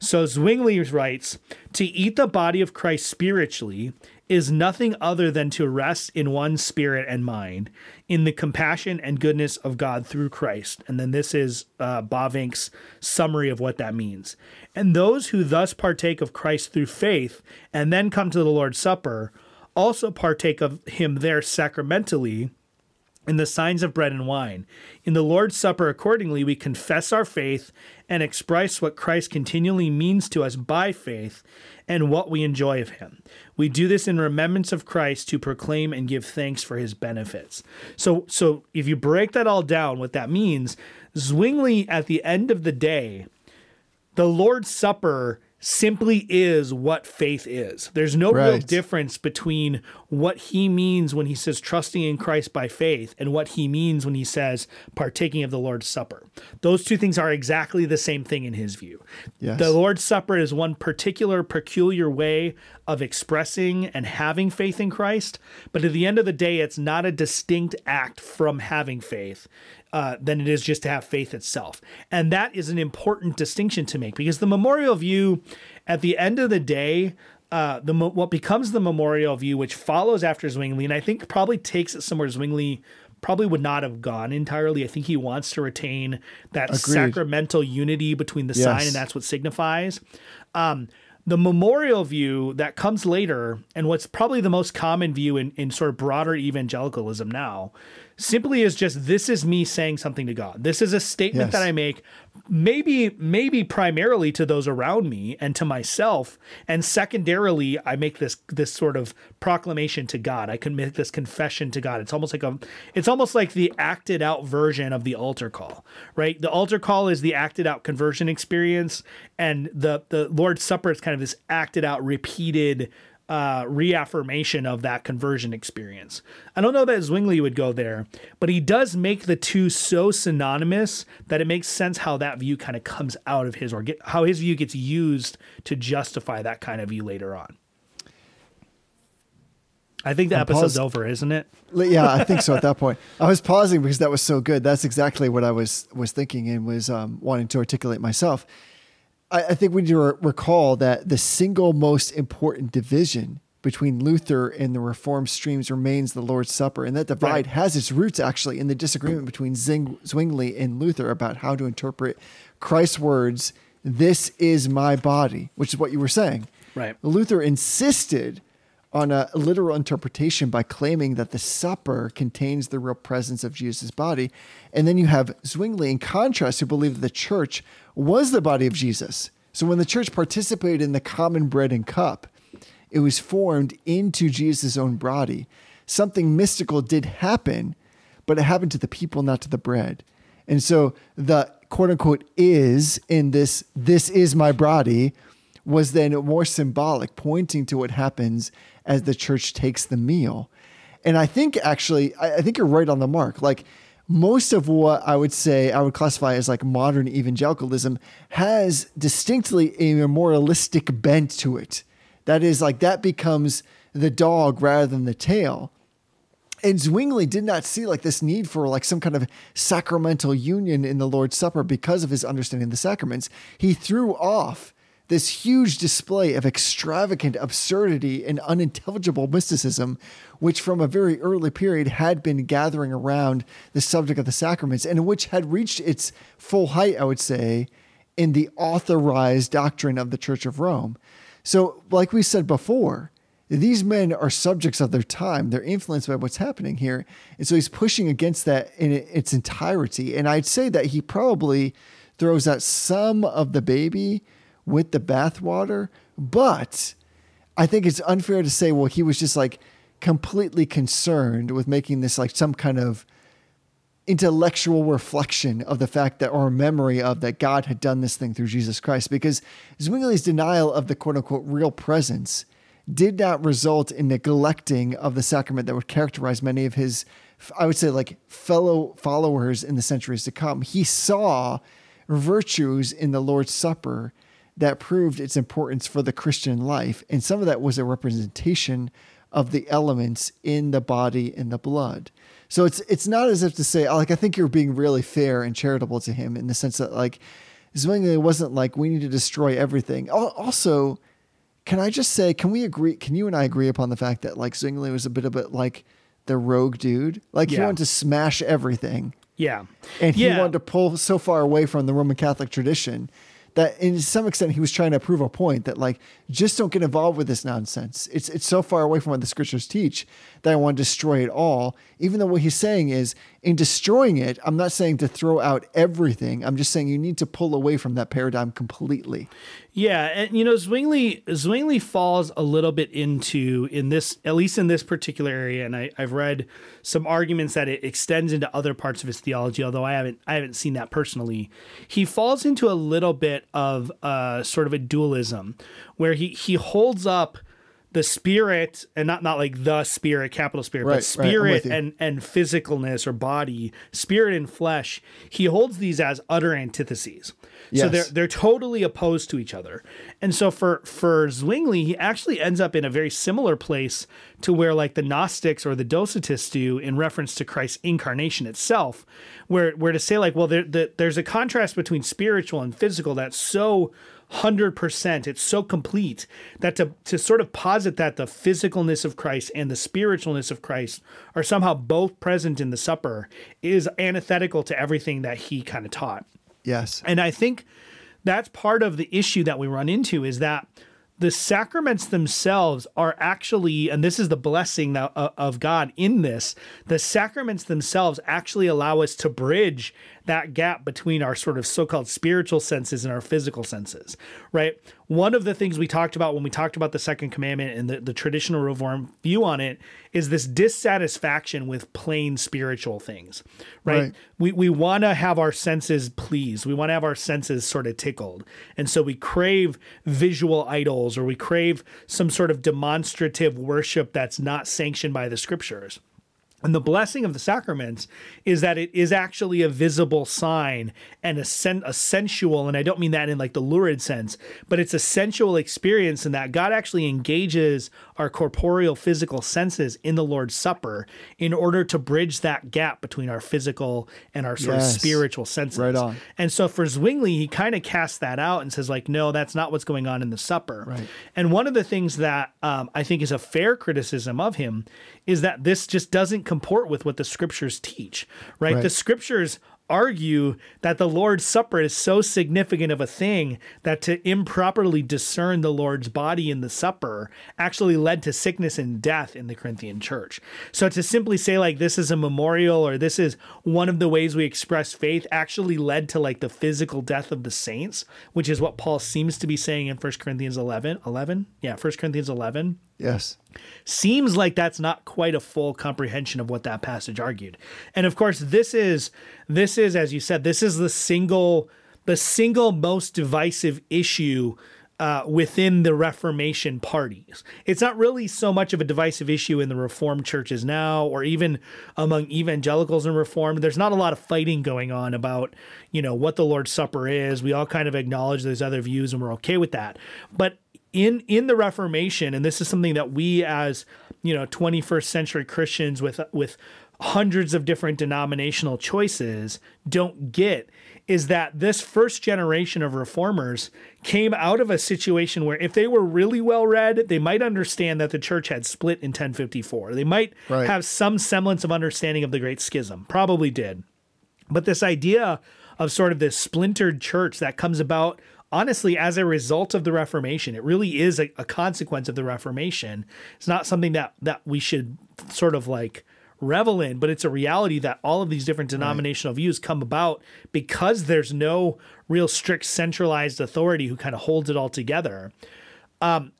So Zwingli writes, "To eat the body of Christ spiritually is nothing other than to rest in one spirit and mind, in the compassion and goodness of God through Christ." And then this is uh, Bavinck's summary of what that means. And those who thus partake of Christ through faith, and then come to the Lord's Supper, also partake of Him there sacramentally in the signs of bread and wine. In the Lord's Supper, accordingly, we confess our faith and express what Christ continually means to us by faith and what we enjoy of him. We do this in remembrance of Christ to proclaim and give thanks for his benefits. So so if you break that all down, what that means, Zwingli at the end of the day, the Lord's Supper simply is what faith is. There's no right. real difference between what he means when he says trusting in Christ by faith and what he means when he says partaking of the Lord's Supper. Those two things are exactly the same thing in his view. Yes. The Lord's Supper is one particular peculiar way of expressing and having faith in Christ, but at the end of the day it's not a distinct act from having faith uh, than it is just to have faith itself. And that is an important distinction to make because the memorial view, at the end of the day, uh, the what becomes the memorial view, which follows after Zwingli, and I think probably takes it somewhere Zwingli probably would not have gone entirely. I think he wants to retain that Agreed. sacramental unity between the yes. sign, and that's what signifies. Um, the memorial view that comes later, and what's probably the most common view in, in sort of broader evangelicalism now, simply is just this is me saying something to God. This is a statement yes. that I make maybe maybe primarily to those around me and to myself and secondarily I make this this sort of proclamation to God. I can make this confession to God. It's almost like a it's almost like the acted out version of the altar call, right? The altar call is the acted out conversion experience and the the Lord's Supper is kind of this acted out repeated uh, reaffirmation of that conversion experience. I don't know that Zwingli would go there, but he does make the two so synonymous that it makes sense how that view kind of comes out of his or get, how his view gets used to justify that kind of view later on. I think the I'm episode's paused. over, isn't it? Yeah, I think so. At that point, I was pausing because that was so good. That's exactly what I was was thinking and was um, wanting to articulate myself. I, I think we need to re- recall that the single most important division between Luther and the Reformed streams remains the Lord's Supper. And that divide right. has its roots actually in the disagreement between Zing- Zwingli and Luther about how to interpret Christ's words, This is my body, which is what you were saying. Right. Luther insisted on a literal interpretation by claiming that the supper contains the real presence of Jesus' body. And then you have Zwingli, in contrast, who believed that the church was the body of Jesus. So when the church participated in the common bread and cup, it was formed into Jesus' own body. Something mystical did happen, but it happened to the people, not to the bread. And so the quote unquote is in this, this is my body, was then more symbolic, pointing to what happens as the church takes the meal. And I think actually, I, think you're right on the mark. Like most of what I would say I would classify as like modern evangelicalism has distinctly a memorialistic bent to it. That is like that becomes the dog rather than the tail. And Zwingli did not see like this need for like some kind of sacramental union in the Lord's Supper because of his understanding of the sacraments. He threw off this huge display of extravagant absurdity and unintelligible mysticism, which from a very early period had been gathering around the subject of the sacraments and which had reached its full height, I would say, in the authorized doctrine of the Church of Rome. So, like we said before, these men are subjects of their time. They're influenced by what's happening here. And so he's pushing against that in its entirety. And I'd say that he probably throws out some of the baby with the bathwater, but I think it's unfair to say, well, he was just like completely concerned with making this like some kind of intellectual reflection of the fact that or memory of that God had done this thing through Jesus Christ because Zwingli's denial of the quote unquote real presence did not result in neglecting of the sacrament that would characterize many of his I would say like fellow followers in the centuries to come. He saw virtues in the Lord's Supper that proved its importance for the Christian life. And some of that was a representation of the elements in the body and the blood. So it's it's not as if to say, like I think you're being really fair and charitable to him in the sense that like Zwingli wasn't like we need to destroy everything. Also, can I just say, can we agree? Can you and I agree upon the fact that like Zwingli was a bit of a like the rogue dude? Like yeah. he wanted to smash everything. Yeah, and he yeah. wanted to pull so far away from the Roman Catholic tradition that in some extent he was trying to prove a point that like just don't get involved with this nonsense. It's it's so far away from what the scriptures teach that I want to destroy it all. Even though what he's saying is in destroying it, I'm not saying to throw out everything. I'm just saying you need to pull away from that paradigm completely. Yeah, and you know Zwingli Zwingli falls a little bit into in this at least in this particular area, and I, I've read some arguments that it extends into other parts of his theology, although I haven't I haven't seen that personally. He falls into a little bit of uh, sort of a dualism where he he holds up the spirit and not not like the spirit capital spirit Right, but spirit you. and and physicalness or body spirit and flesh he holds these as utter antitheses. So they're they're totally opposed to each other. And so for for zwingli he actually ends up in a very similar place to where like the gnostics or the docetists do in reference to christ's incarnation itself where where to say like well there, the, there's a contrast between spiritual and physical that's so hundred percent. It's so complete that to to sort of posit that the physicalness of Christ and the spiritualness of Christ are somehow both present in the supper is antithetical to everything that he kind of taught. Yes. And I think that's part of the issue that we run into is that the sacraments themselves are actually, and this is the blessing that, uh, of God in this, the sacraments themselves actually allow us to bridge that gap between our sort of so called spiritual senses and our physical senses, right? One of the things we talked about when we talked about the second commandment and the, the traditional reform view on it is this dissatisfaction with plain spiritual things, right? Right. we we want to have our senses pleased. We want to have our senses sort of tickled. And so we crave visual idols or we crave some sort of demonstrative worship that's not sanctioned by the scriptures. And the blessing of the sacraments is that it is actually a visible sign and a, sen- a sensual, and I don't mean that in like the lurid sense, but it's a sensual experience in that God actually engages our corporeal physical senses in the Lord's Supper in order to bridge that gap between our physical and our sort Yes. of spiritual senses. Right on. And so for Zwingli, he kind of casts that out and says, like, no, that's not what's going on in the supper. Right. And one of the things that um, I think is a fair criticism of him is that this just doesn't comport with what the scriptures teach, right? Right. The scriptures argue that the Lord's Supper is so significant of a thing that to improperly discern the Lord's body in the supper actually led to sickness and death in the Corinthian church. So to simply say like this is a memorial or this is one of the ways we express faith actually led to like the physical death of the saints, which is what Paul seems to be saying in 1 Corinthians 11, 11? Yeah, 1 Corinthians 11 Yes. seems like that's not quite a full comprehension of what that passage argued. And of course, this is this is as you said, this is the single the single most divisive issue uh, within the Reformation parties. It's not really so much of a divisive issue in the Reformed churches now, or even among evangelicals and Reformed. There's not a lot of fighting going on about, you know, what the Lord's Supper is. We all kind of acknowledge those other views, and we're okay with that. But in in the Reformation, and this is something that we as you know 21st century Christians with with hundreds of different denominational choices don't get is that this first generation of reformers came out of a situation where if they were really well read, they might understand that the church had split in 1054. They might Right. have some semblance of understanding of the Great Schism. Probably did. But this idea of sort of this splintered church that comes about honestly as a result of the Reformation, it really is a, a consequence of the Reformation. It's not something that that we should sort of like revel in, but it's a reality that all of these different denominational views come about because there's no real strict centralized authority who kind of holds it all together um,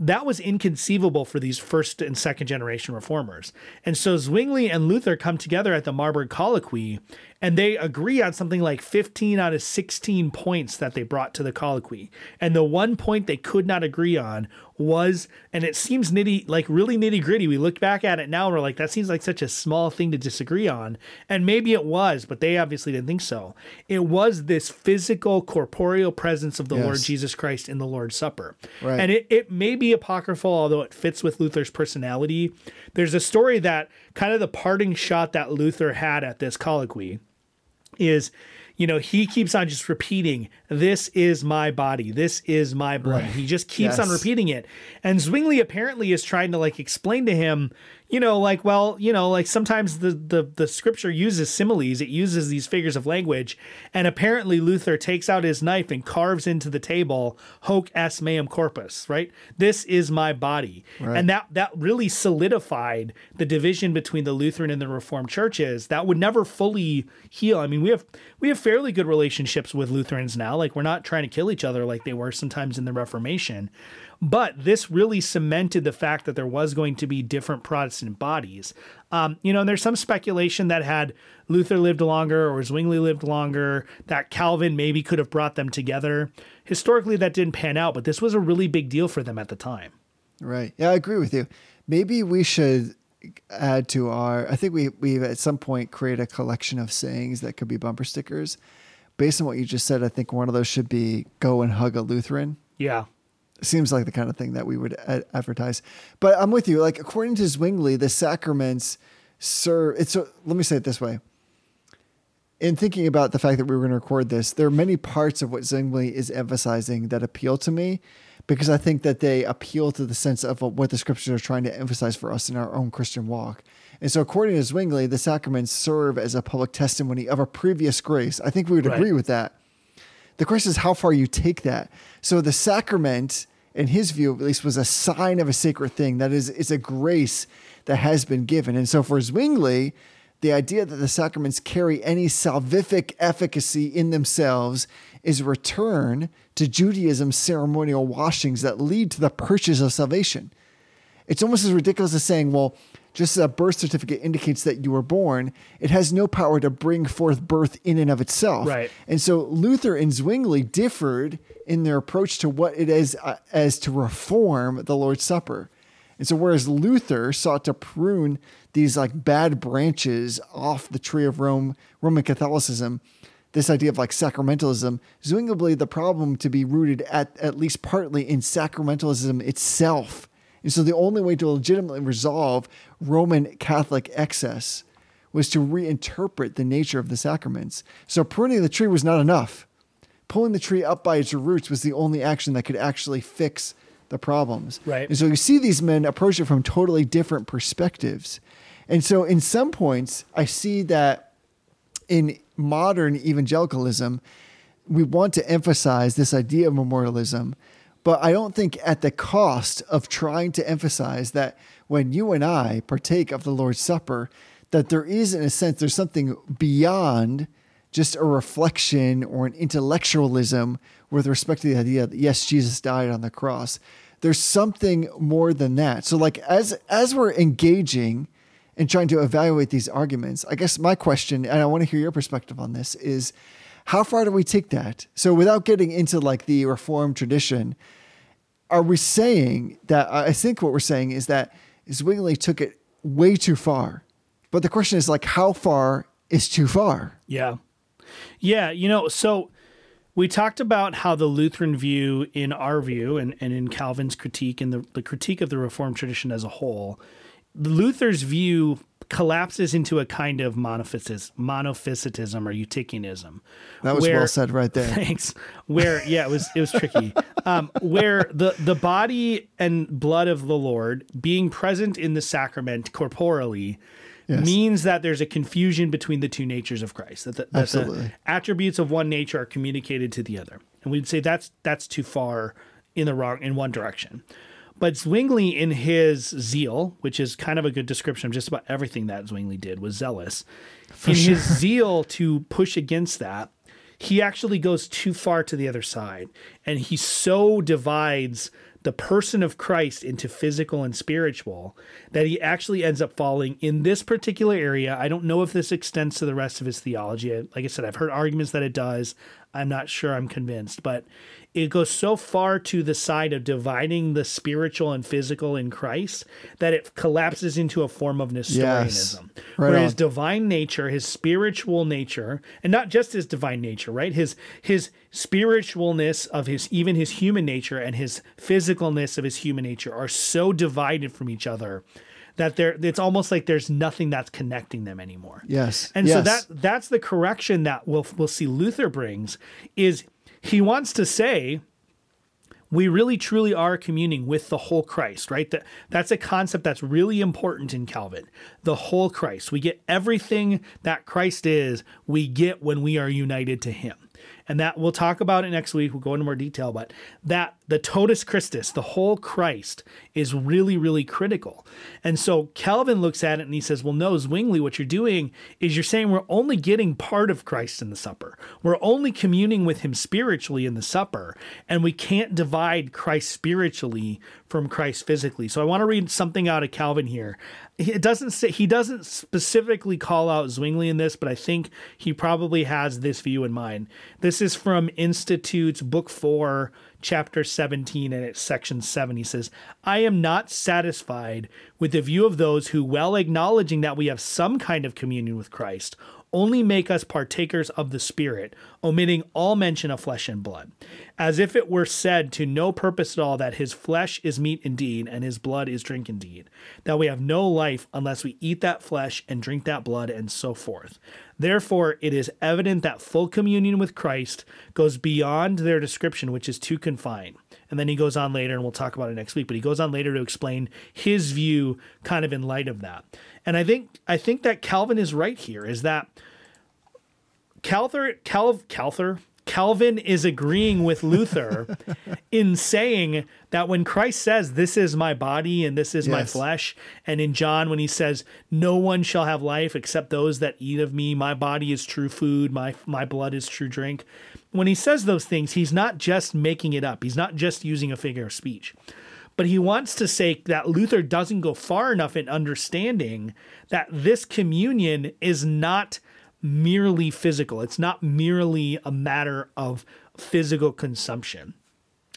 that was inconceivable for these first and second generation reformers. And so Zwingli and Luther come together at the Marburg Colloquy and they agree on something like 15 out of 16 points that they brought to the colloquy. And the one point they could not agree on was, and it seems nitty, like really nitty gritty. We look back at it now and we're like, that seems like such a small thing to disagree on. And maybe it was, but they obviously didn't think so. It was this physical, corporeal presence of the Lord Jesus Christ in the Lord's Supper. Right. And it, it may be apocryphal, although it fits with Luther's personality. There's a story that kind of the parting shot that Luther had at this colloquy is, you know, he keeps on just repeating, this is my body, this is my blood. Right. He just keeps on repeating it. And Zwingli apparently is trying to like explain to him, you know, like, well, you know, like sometimes the the the scripture uses similes, it uses these figures of language, and apparently Luther takes out his knife and carves into the table hoc est meum corpus, right? This is my body. Right. And that that really solidified the division between the Lutheran and the Reformed churches. That would never fully heal. I mean, we have we have fairly good relationships with Lutherans now. Like we're not trying to kill each other like they were sometimes in the Reformation. But this really cemented the fact that there was going to be different Protestant bodies. Um, you know, and there's some speculation that had Luther lived longer or Zwingli lived longer, that Calvin maybe could have brought them together. Historically, that didn't pan out, but this was a really big deal for them at the time. Right. Yeah, I agree with you. Maybe we should add to our. I think we we've at some point create a collection of sayings that could be bumper stickers. Based on what you just said, I think one of those should be "Go and hug a Lutheran." Yeah. Seems like the kind of thing that we would a- advertise. But I'm with you. Like according to Zwingli, the sacraments serve. It's a, let me say it this way. In thinking about the fact that we were going to record this, there are many parts of what Zwingli is emphasizing that appeal to me because I think that they appeal to the sense of what the scriptures are trying to emphasize for us in our own Christian walk. And so, according to Zwingli, the sacraments serve as a public testimony of a previous grace. I think we would Right. agree with that. The question is how far you take that. So the sacrament, in his view at least, was a sign of a sacred thing. That is, it's a grace that has been given. And so for Zwingli, the idea that the sacraments carry any salvific efficacy in themselves is a return to Judaism's ceremonial washings that lead to the purchase of salvation. It's almost as ridiculous as saying, well, just as a birth certificate indicates that you were born, it has no power to bring forth birth in and of itself. Right. And so Luther and Zwingli differed in their approach to what it is uh, as to reform the Lord's Supper. And so whereas Luther sought to prune these like bad branches off the tree of Rome, Roman Catholicism, this idea of like sacramentalism, Zwingli believed the problem to be rooted at at least partly in sacramentalism itself. And so the only way to legitimately resolve Roman Catholic excess was to reinterpret the nature of the sacraments. So pruning the tree was not enough. Pulling the tree up by its roots was the only action that could actually fix the problems. Right. And so you see these men approach it from totally different perspectives. And so in some points, I see that in modern evangelicalism, we want to emphasize this idea of memorialism, but I don't think at the cost of trying to emphasize that when you and I partake of the Lord's Supper, that there is, in a sense, there's something beyond just a reflection or an intellectualism with respect to the idea that yes, Jesus died on the cross. There's something more than that. So, like as as we're engaging and trying to evaluate these arguments, I guess my question, and I want to hear your perspective on this, is how far do we take that? So, without getting into like the Reformed tradition, are we saying that? I think what we're saying is that Zwingli took it way too far. But the question is like, how far is too far? Yeah. Yeah. You know, so we talked about how the Lutheran view, in our view, and, and in Calvin's critique and the, the critique of the Reformed tradition as a whole, Luther's view collapses into a kind of monophysis, monophysitism or eutychianism. That was where- well said right there. Thanks. Where yeah, it was it was tricky. Um, where the the body and blood of the Lord being present in the sacrament corporally Yes. means that there's a confusion between the two natures of Christ. That the, that the Absolutely. attributes of one nature are communicated to the other, and we'd say that's that's too far in the wrong in one direction. But Zwingli, in his zeal, which is kind of a good description of just about everything that Zwingli did, was zealous. in his zeal to push against that, he actually goes too far to the other side. And he so divides the person of Christ into physical and spiritual that he actually ends up falling in this particular area. I don't know if this extends to the rest of his theology. Like I said, I've heard arguments that it does. I'm not sure I'm convinced, but it goes so far to the side of dividing the spiritual and physical in Christ that it collapses into a form of Nestorianism. Right where on. his divine nature, his spiritual nature, and not just his divine nature, right? His his spiritualness of his even his human nature and his physicalness of his human nature are so divided from each other that there it's almost like there's nothing that's connecting them anymore. Yes. And so that that's the correction that we'll we'll see Luther brings is he wants to say we really truly are communing with the whole Christ, right? That that's a concept that's really important in Calvin. The whole Christ. We get everything that Christ is, we get when we are united to him and that we'll talk about it next week. We'll go into more detail, but that the totus Christus, the whole Christ, is really, really critical. And so Calvin looks at it and he says, Well, no, Zwingli, what you're doing is you're saying we're only getting part of Christ in the supper. We're only communing with him spiritually in the supper, and we can't divide Christ spiritually from Christ physically. So I want to read something out of Calvin here. It doesn't say he doesn't specifically call out Zwingli in this, but I think he probably has this view in mind. This is from Institutes Book 4, Chapter 17, and it's section 7. He says, I am not satisfied with the view of those who, while acknowledging that we have some kind of communion with Christ, only make us partakers of the Spirit, omitting all mention of flesh and blood, as if it were said to no purpose at all that his flesh is meat indeed, and his blood is drink indeed, that we have no life unless we eat that flesh and drink that blood, and so forth. Therefore, it is evident that full communion with Christ goes beyond their description, which is too confined. And then he goes on later, and we'll talk about it next week, but he goes on later to explain his view kind of in light of that. And I think I think that Calvin is right here, is that Calther Cal, Calther Calvin is agreeing with Luther in saying that when Christ says, This is my body and this is yes. my flesh, and in John, when he says, No one shall have life except those that eat of me, my body is true food, my, my blood is true drink. When he says those things, he's not just making it up, he's not just using a figure of speech. But he wants to say that Luther doesn't go far enough in understanding that this communion is not merely physical. It's not merely a matter of physical consumption.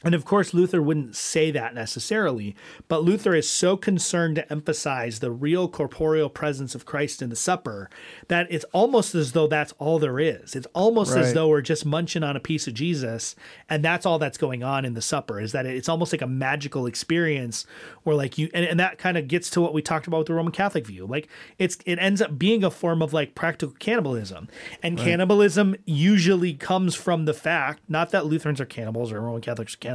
And of course, Luther wouldn't say that necessarily, but Luther is so concerned to emphasize the real corporeal presence of Christ in the supper that it's almost as though that's all there is. It's almost right. as though we're just munching on a piece of Jesus, and that's all that's going on in the supper. Is that it's almost like a magical experience where, like you, and, and that kind of gets to what we talked about with the Roman Catholic view. Like it's it ends up being a form of like practical cannibalism, and right. cannibalism usually comes from the fact not that Lutherans are cannibals or Roman Catholics are cannibals.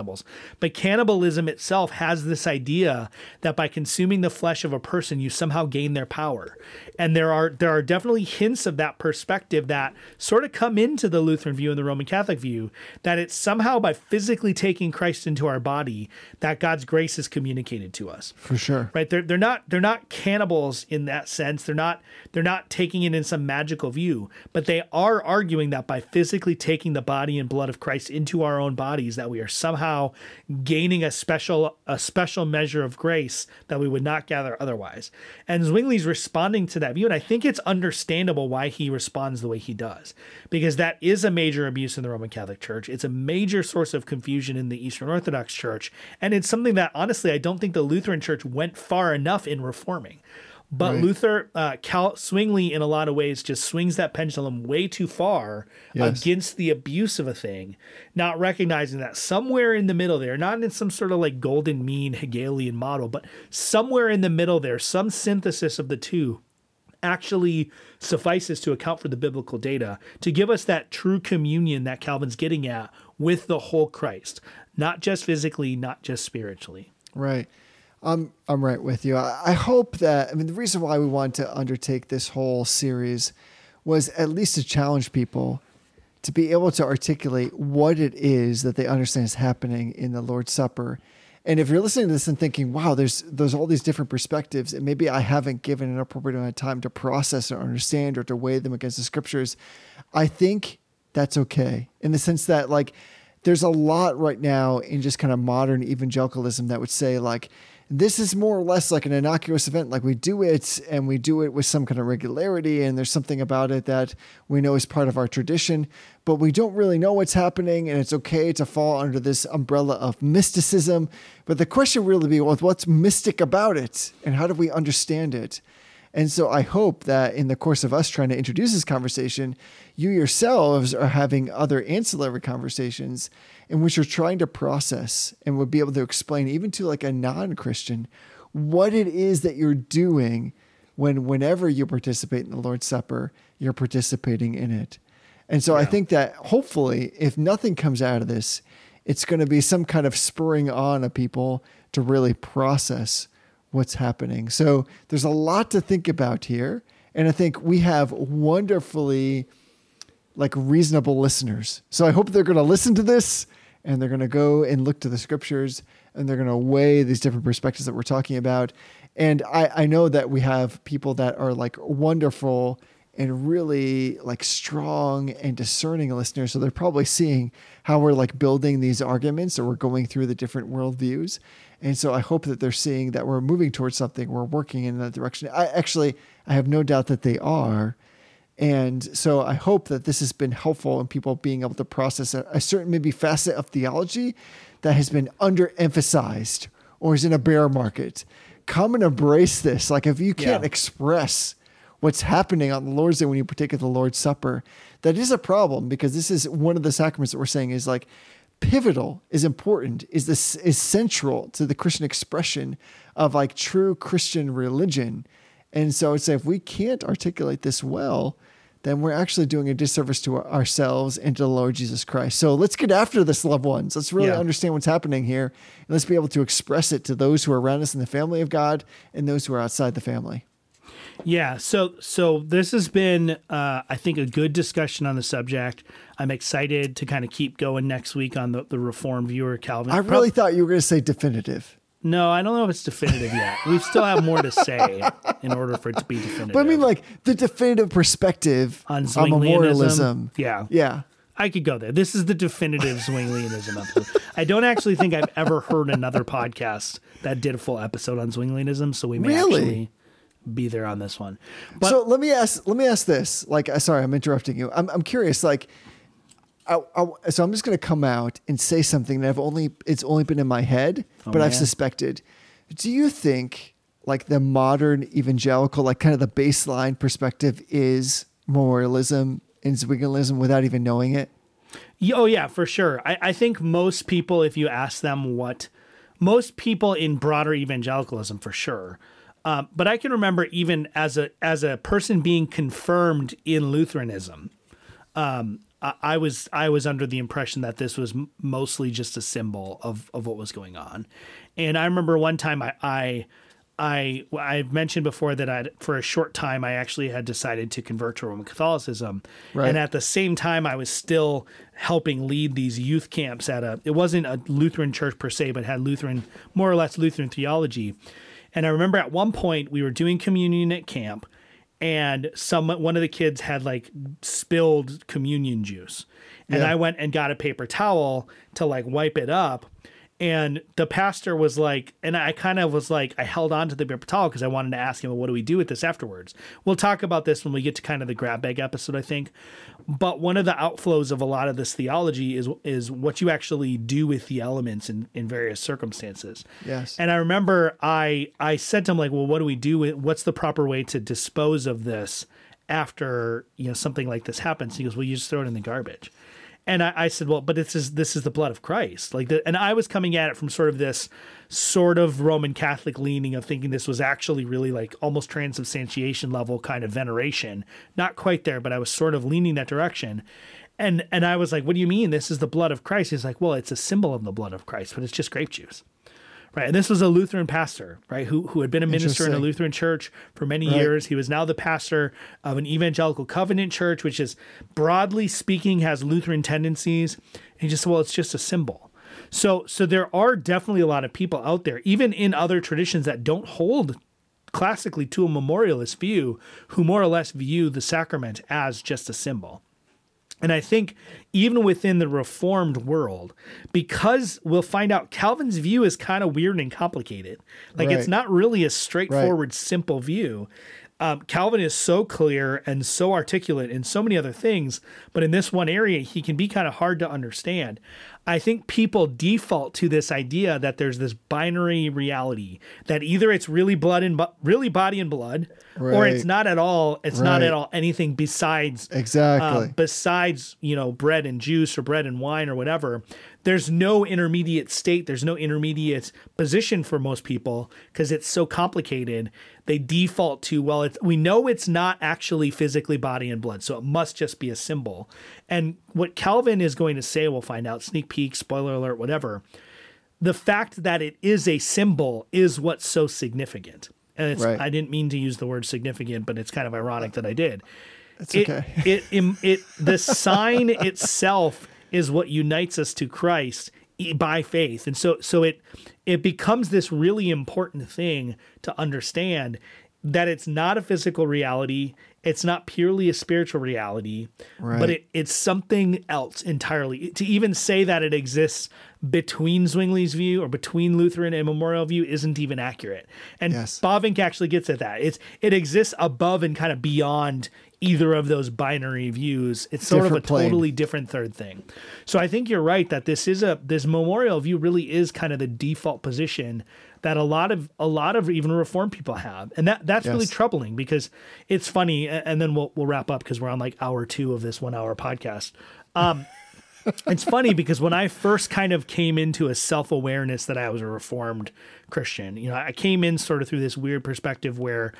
But cannibalism itself has this idea that by consuming the flesh of a person, you somehow gain their power. And there are there are definitely hints of that perspective that sort of come into the Lutheran view and the Roman Catholic view that it's somehow by physically taking Christ into our body that God's grace is communicated to us. For sure. Right? They're they're not they're not cannibals in that sense. They're not they're not taking it in some magical view, but they are arguing that by physically taking the body and blood of Christ into our own bodies that we are somehow gaining a special a special measure of grace that we would not gather otherwise. And Zwingli's responding to that view, and I think it's understandable why he responds the way he does, because that is a major abuse in the Roman Catholic Church. It's a major source of confusion in the Eastern Orthodox Church, and it's something that honestly I don't think the Lutheran Church went far enough in reforming. But right. Luther, uh, Cal Zwingli, in a lot of ways, just swings that pendulum way too far yes. against the abuse of a thing, not recognizing that somewhere in the middle there, not in some sort of like golden mean Hegelian model, but somewhere in the middle there, some synthesis of the two actually suffices to account for the biblical data to give us that true communion that Calvin's getting at with the whole Christ, not just physically, not just spiritually. Right. I'm I'm right with you. I, I hope that I mean the reason why we want to undertake this whole series was at least to challenge people to be able to articulate what it is that they understand is happening in the Lord's Supper. And if you're listening to this and thinking, wow, there's there's all these different perspectives, and maybe I haven't given an appropriate amount of time to process or understand or to weigh them against the scriptures, I think that's okay. In the sense that like there's a lot right now in just kind of modern evangelicalism that would say like this is more or less like an innocuous event. Like we do it and we do it with some kind of regularity, and there's something about it that we know is part of our tradition, but we don't really know what's happening, and it's okay to fall under this umbrella of mysticism. But the question really be, well, what's mystic about it, and how do we understand it? And so I hope that in the course of us trying to introduce this conversation, you yourselves are having other ancillary conversations in which you're trying to process and would be able to explain even to like a non-Christian what it is that you're doing when whenever you participate in the Lord's Supper, you're participating in it. And so I think that hopefully, if nothing comes out of this, it's going to be some kind of spurring on of people to really process what's happening. So there's a lot to think about here. And I think we have wonderfully like reasonable listeners. So I hope they're going to listen to this and they're going to go and look to the scriptures and they're going to weigh these different perspectives that we're talking about. And I, I know that we have people that are like wonderful and really like strong and discerning listeners. So they're probably seeing how we're like building these arguments or we're going through the different worldviews. And so I hope that they're seeing that we're moving towards something, we're working in that direction. I actually, I have no doubt that they are. And so I hope that this has been helpful in people being able to process a, a certain maybe facet of theology that has been underemphasized or is in a bear market. Come and embrace this. Like if you can't Yeah. express what's happening on the Lord's Day when you partake of the Lord's Supper, that is a problem because this is one of the sacraments that we're saying is like pivotal, is important, is this is central to the Christian expression of like true Christian religion. And so it's if we can't articulate this well, then we're actually doing a disservice to ourselves and to the Lord Jesus Christ. So let's get after this, loved ones. Let's really Yeah. understand what's happening here. And let's be able to express it to those who are around us in the family of God and those who are outside the family. Yeah, so so this has been, uh, I think, a good discussion on the subject. I'm excited to kind of keep going next week on the, the Reformed viewer Calvin. I Prob- really thought you were going to say definitive. no, I don't know if it's definitive yet. We still have more to say in order for it to be definitive. But I mean, like the definitive perspective On on memorialism. Yeah. Yeah. I could go there. This is the definitive Zwinglianism episode. I don't actually think I've ever heard another podcast that did a full episode on Zwinglianism, so we may Really? actually be there on this one. But so let me ask. Let me ask this. Like, uh, sorry, I'm interrupting you. I'm, I'm curious. Like, I, I, so I'm just going to come out and say something that I've only it's only been in my head, oh, but I've suspected. Do you think like the modern evangelical, like kind of the baseline perspective, is memorialism and Zwinglianism without even knowing it? Oh yeah, for sure. I, I think most people, if you ask them what, most people in broader evangelicalism, for sure. Um, but I can remember even as a as a person being confirmed in Lutheranism, um, I, I was I was under the impression that this was m- mostly just a symbol of of what was going on. And I remember one time I I I I've mentioned before that I for a short time I actually had decided to convert to Roman Catholicism, Right. and at the same time I was still helping lead these youth camps at a. It wasn't a Lutheran church per se, but had Lutheran more or less Lutheran theology. And I remember at one point we were doing communion at camp, and some one of the kids had like spilled communion juice, and Yeah. I went and got a paper towel to like wipe it up. And the pastor was like, and I kind of was like, I held on to the paper towel because I wanted to ask him, well, what do we do with this afterwards? We'll talk about this when we get to kind of the grab bag episode, I think. But one of the outflows of a lot of this theology is is what you actually do with the elements in, in various circumstances. Yes. And I remember I I said to him like, well, what do we do with what's the proper way to dispose of this after you know something like this happens? He goes, well, you just throw it in the garbage. And I, I said, well, but this is this is the blood of Christ. Like, the, and I was coming at it from sort of this sort of Roman Catholic leaning of thinking this was actually really like almost transubstantiation level kind of veneration. Not quite there, but I was sort of leaning that direction. And and I was like, what do you mean this is the blood of Christ? He's like, well, it's a symbol of the blood of Christ, but it's just grape juice. Right. And this was a Lutheran pastor, right, who, who had been a minister in a Lutheran church for many Right. years. He was now the pastor of an evangelical covenant church, which is broadly speaking has Lutheran tendencies. And he just said, well, it's just a symbol. So so there are definitely a lot of people out there, even in other traditions that don't hold classically to a memorialist view, who more or less view the sacrament as just a symbol. And I think even within the reformed world, because we'll find out Calvin's view is kind of weird and complicated. Like it's not really a straightforward, simple view. Um, Calvin is so clear and so articulate in so many other things, but in this one area, he can be kind of hard to understand. I think people default to this idea that there's this binary reality that either it's really blood and bo- really body and blood, or it's not at all. It's not at all anything besides Exactly. um, besides you know bread and juice or bread and wine or whatever there's no intermediate state, there's no intermediate position for most people because it's so complicated. They default to well, it's, we know it's not actually physically body and blood, so it must just be a symbol. And what Calvin is going to say, we'll find out. Sneak peek, spoiler alert, whatever. The fact that it is a symbol is what's so significant. And it's, Right. I didn't mean to use the word significant, but it's kind of ironic that I did It's it, okay. it, it, it, the sign itself is what unites us to Christ by faith. And so, so it, it becomes this really important thing to understand that it's not a physical reality. It's not purely a spiritual reality, Right. but it, it's something else entirely. To even say that it exists between Zwingli's view or between Lutheran and Memorial view isn't even accurate. And Yes. Bavinck actually gets at that. It's it exists above and kind of beyond either of those binary views. It's sort Different of a plane. totally different third thing. So I think you're right that this is a this memorial view really is kind of the default position that a lot of a lot of even reformed people have. And that that's really troubling because it's funny and then we'll we'll wrap up because we're on like hour 2 of this 1 hour podcast. Um it's funny because when I first kind of came into a self awareness that I was a reformed Christian, you know, I came in sort of through this weird perspective where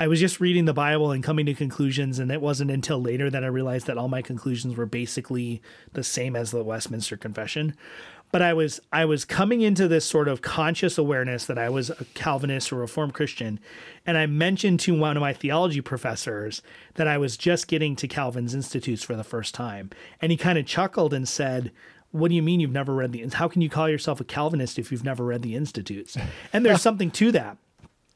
I was just reading the Bible and coming to conclusions. And it wasn't until later that I realized that all my conclusions were basically the same as the Westminster Confession. But I was I was coming into this sort of conscious awareness that I was a Calvinist or Reformed Christian, and I mentioned to one of my theology professors that I was just getting to Calvin's Institutes for the first time, and he kind of chuckled and said, "What do you mean you've never read the? How can you call yourself a Calvinist if you've never read the Institutes?" And there's something to that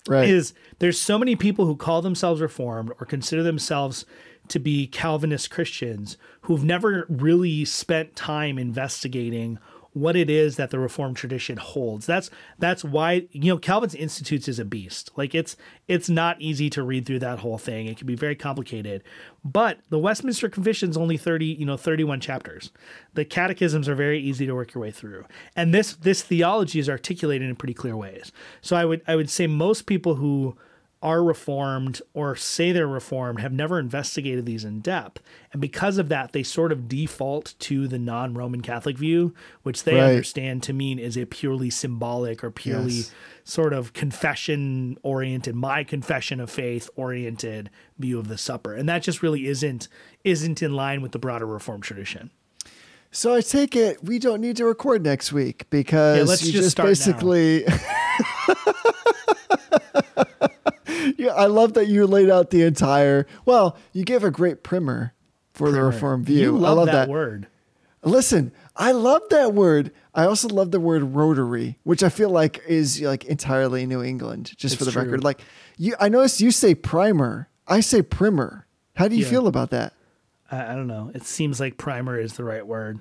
right. is there's so many people who call themselves reformed or consider themselves to be Calvinist Christians who've never really spent time investigating what it is that the reformed tradition holds. That's that's why you know calvin's institutes is a beast. Like it's it's not easy to read through that whole thing. It can be very complicated. But the westminster confession's only 30 you know 31 chapters. The catechisms are very easy to work your way through. And this this theology is articulated in pretty clear ways. So i would i would say most people who are reformed or say they're reformed have never investigated these in depth. And because of that, they sort of default to the non Roman Catholic view, which they Right. understand to mean is a purely symbolic or purely Yes. sort of confession oriented, my confession of faith oriented view of the supper. And that just really isn't isn't in line with the broader reformed tradition. So I take it we don't need to record next week because let's you just just, basically. yeah, I love that you laid out the entire. Well, you gave a great primer for the Reform view. You love, I love that, that. word. Listen, I love that word. I also love the word rotary, which I feel like is like entirely New England, just for the true. record. Like you, I noticed you say primer. I say primer. How do you Yeah. feel about that? I, I don't know. It seems like primer is the right word.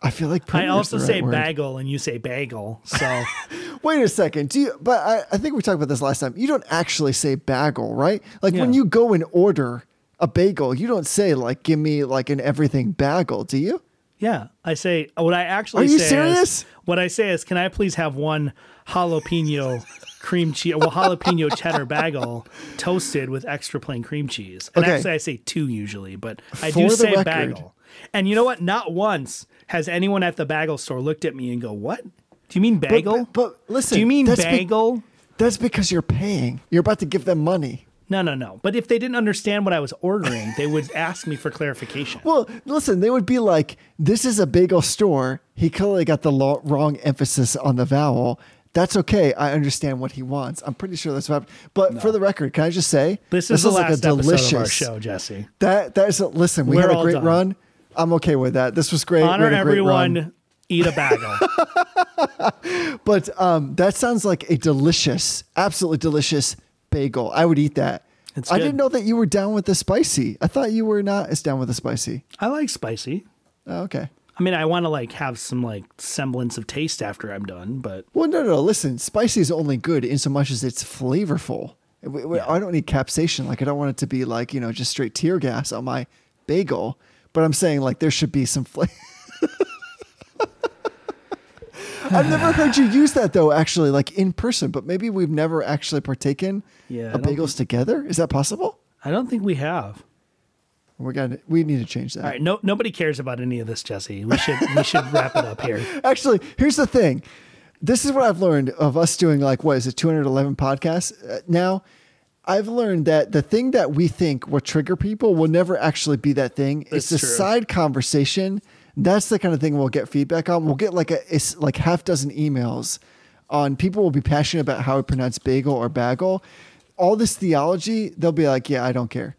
I feel like I also say word. bagel and you say bagel. So Wait a second. Do you, but I, I think we talked about this last time. You don't actually say bagel, right? Like when you go and order a bagel, you don't say like, give me like an everything bagel, do you? Yeah, I say what I actually Are you say serious? Is, what I say is, can I please have one jalapeno cream cheese, well, jalapeno cheddar bagel toasted with extra plain cream cheese? And Okay. actually, I say two usually, but I For do say record- bagel. And you know what? Not once has anyone at the bagel store looked at me and go, "What? Do you mean bagel? but, but listen. do you mean that's be- bagel?" that's because you're paying. You're about to give them money. no, no, no. But if they didn't understand what I was ordering, they would ask me for clarification. Well, listen, they would be like, this is a bagel store. He clearly got the lo- wrong emphasis on the vowel. That's okay. I understand what he wants. I'm pretty sure that's what happened. But for the record, can I just say This is the like of our show, Jesse. That that is a, listen. We We're had a great done. run. I'm okay with that. This was great. Honor great run. everyone. Eat a bagel. But um, that sounds like a delicious, absolutely delicious bagel. I would eat that. It's I good. didn't know that you were down with the spicy. I thought you were not as down with the spicy. I like spicy. Oh, okay. I mean, I want to like have some like semblance of taste after I'm done, but Well, no, no, no. Listen, spicy is only good in so much as it's flavorful. We- I don't need capsaicin. Like, I don't want it to be like, you know, just straight tear gas on my bagel. But I'm saying, like, there should be some flavor. I've never heard you use that, though, actually, like in person. But maybe we've never actually partaken Yeah, of bagels together. Is that possible? I don't think we have. We got we need to change that. All right, no nobody cares about any of this, Jesse. We should we should wrap it up here. Actually, here's the thing. This is what I've learned of us doing like what is it 211 podcasts uh, now. I've learned that the thing that we think will trigger people will never actually be that thing. it's a true. side conversation. That's the kind of thing we'll get feedback on. We'll get like a it's like half dozen emails on people will be passionate about how we pronounce bagel or bagel. All this theology, they'll be like, "Yeah, I don't care."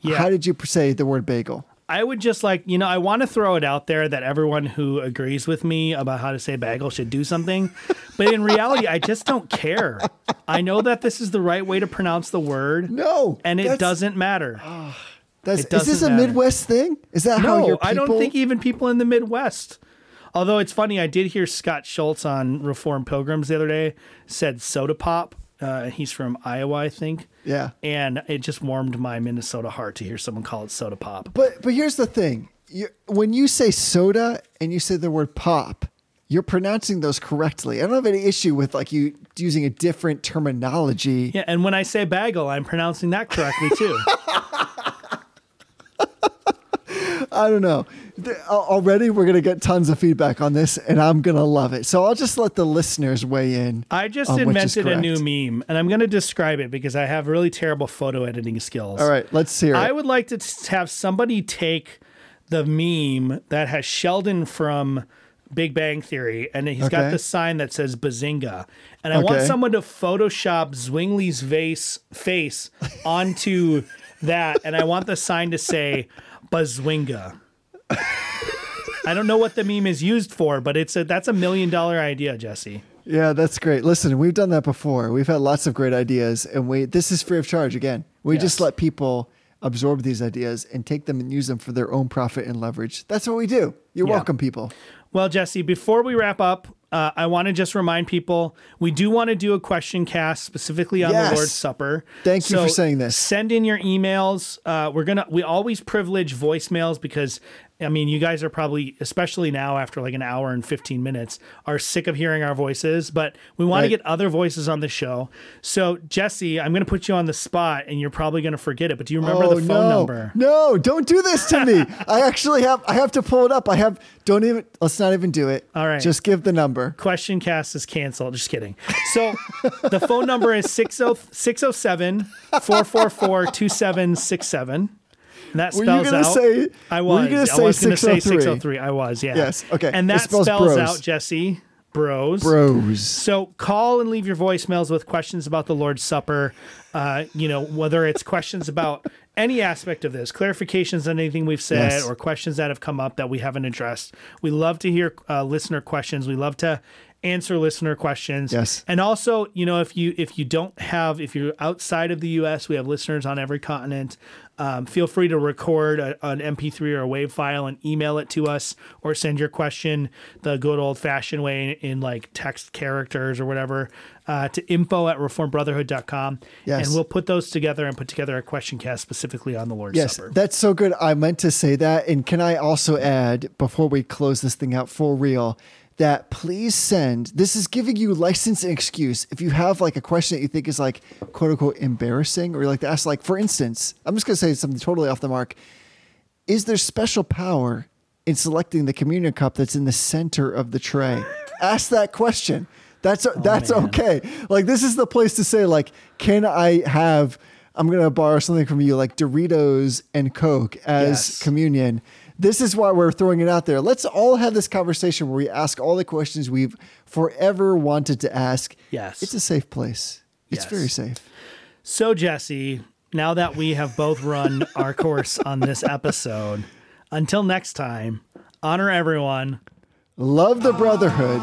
Yeah. How did you say the word bagel? I would just like, you know, I want to throw it out there that everyone who agrees with me about how to say bagel should do something. But in reality, I just don't care. I know that this is the right way to pronounce the word. No, And it doesn't matter. Ah, that's, it is this a matter. Midwest thing? Is that how your people? I don't think even people in the Midwest. Although it's funny, I did hear Scott Schultz on Reform Pilgrims the other day said soda pop. Uh, he's from Iowa, I think. Yeah. And it just warmed my Minnesota heart to hear someone call it soda pop. But but here's the thing: you, when you say soda and you say the word pop, you're pronouncing those correctly. I don't have any issue with like you using a different terminology. Yeah, and when I say bagel, I'm pronouncing that correctly too. I don't know. Already, we're gonna get tons of feedback on this, and I'm gonna love it. So I'll just let the listeners weigh in. I just on which is invented a new meme, and I'm going to describe it because I have really terrible photo editing skills. All right, let's hear it. I would like to have somebody take the meme that has Sheldon from Big Bang Theory, and he's got the sign that says Bazinga. And I want someone to Photoshop Zwingli's vase, face onto that, and I want the sign to say Bazwinga. I don't know what the meme is used for, but it's a that's a million dollar idea, Jesse. Yeah, that's great. Listen, we've done that before. We've had lots of great ideas, and we this is free of charge. Again, we just let people absorb these ideas and take them and use them for their own profit and leverage. That's what we do. You're Yeah. welcome, people. Well, Jesse, before we wrap up, uh, I want to just remind people we do want to do a question cast specifically on Yes. the Lord's Supper. Thank you for saying this. Send in your emails. Uh, we're gonna we always privilege voicemails because I mean you guys are probably especially now after like an hour and fifteen minutes are sick of hearing our voices, but we want Right. to get other voices on the show. So Jesse, I'm gonna put you on the spot, and you're probably gonna forget it. But do you remember oh the phone no, number? no! Don't do this to me. I actually have. I have to pull it up. I have. Don't even. Let's not even do it. All right. Just give the number. question cast is canceled. Just kidding. So the phone number is 60 607 444 2767. And that Were spells you gonna out. say? I Were was. you gonna I was going to say 603? 603. I was, yeah. Yes, okay. And that spells spells out, Jesse, bros. Bros. So call and leave your voicemails with questions about the Lord's Supper. Uh, you know, whether it's questions about any aspect of this, clarifications on anything we've said, Yes. or questions that have come up that we haven't addressed. We love to hear uh, listener questions. We love to answer listener questions. Yes. And also, you know, if you if you don't have if you're outside of the U.S., we have listeners on every continent. Um, feel free to record a, an MP3 or a WAV file and email it to us, or send your question the good old fashioned way in, in like text characters or whatever uh, to info at reformbrotherhood.com. Yes. And we'll put those together and put together a question cast specifically on the Lord's Yes, Supper. that's so good. I meant to say that. And can I also add, before we close this thing out for real, that please send this is giving you license and excuse. If you have like a question that you think is like quote unquote embarrassing, or you like to ask, like, for instance, I'm just going to say something totally off the mark. Is there special power in selecting the communion cup that's in the center of the tray? ask that question. That's oh, that's man. okay. Like this is the place to say like, can I have? I'm gonna borrow something from you, like Doritos and Coke as Yes. communion. This is why we're throwing it out there. Let's all have this conversation where we ask all the questions we've forever wanted to ask. Yes. It's a safe place. It's Yes. very safe. So, Jesse, now that we have both run our course on this episode, until next time, honor everyone. Love the brotherhood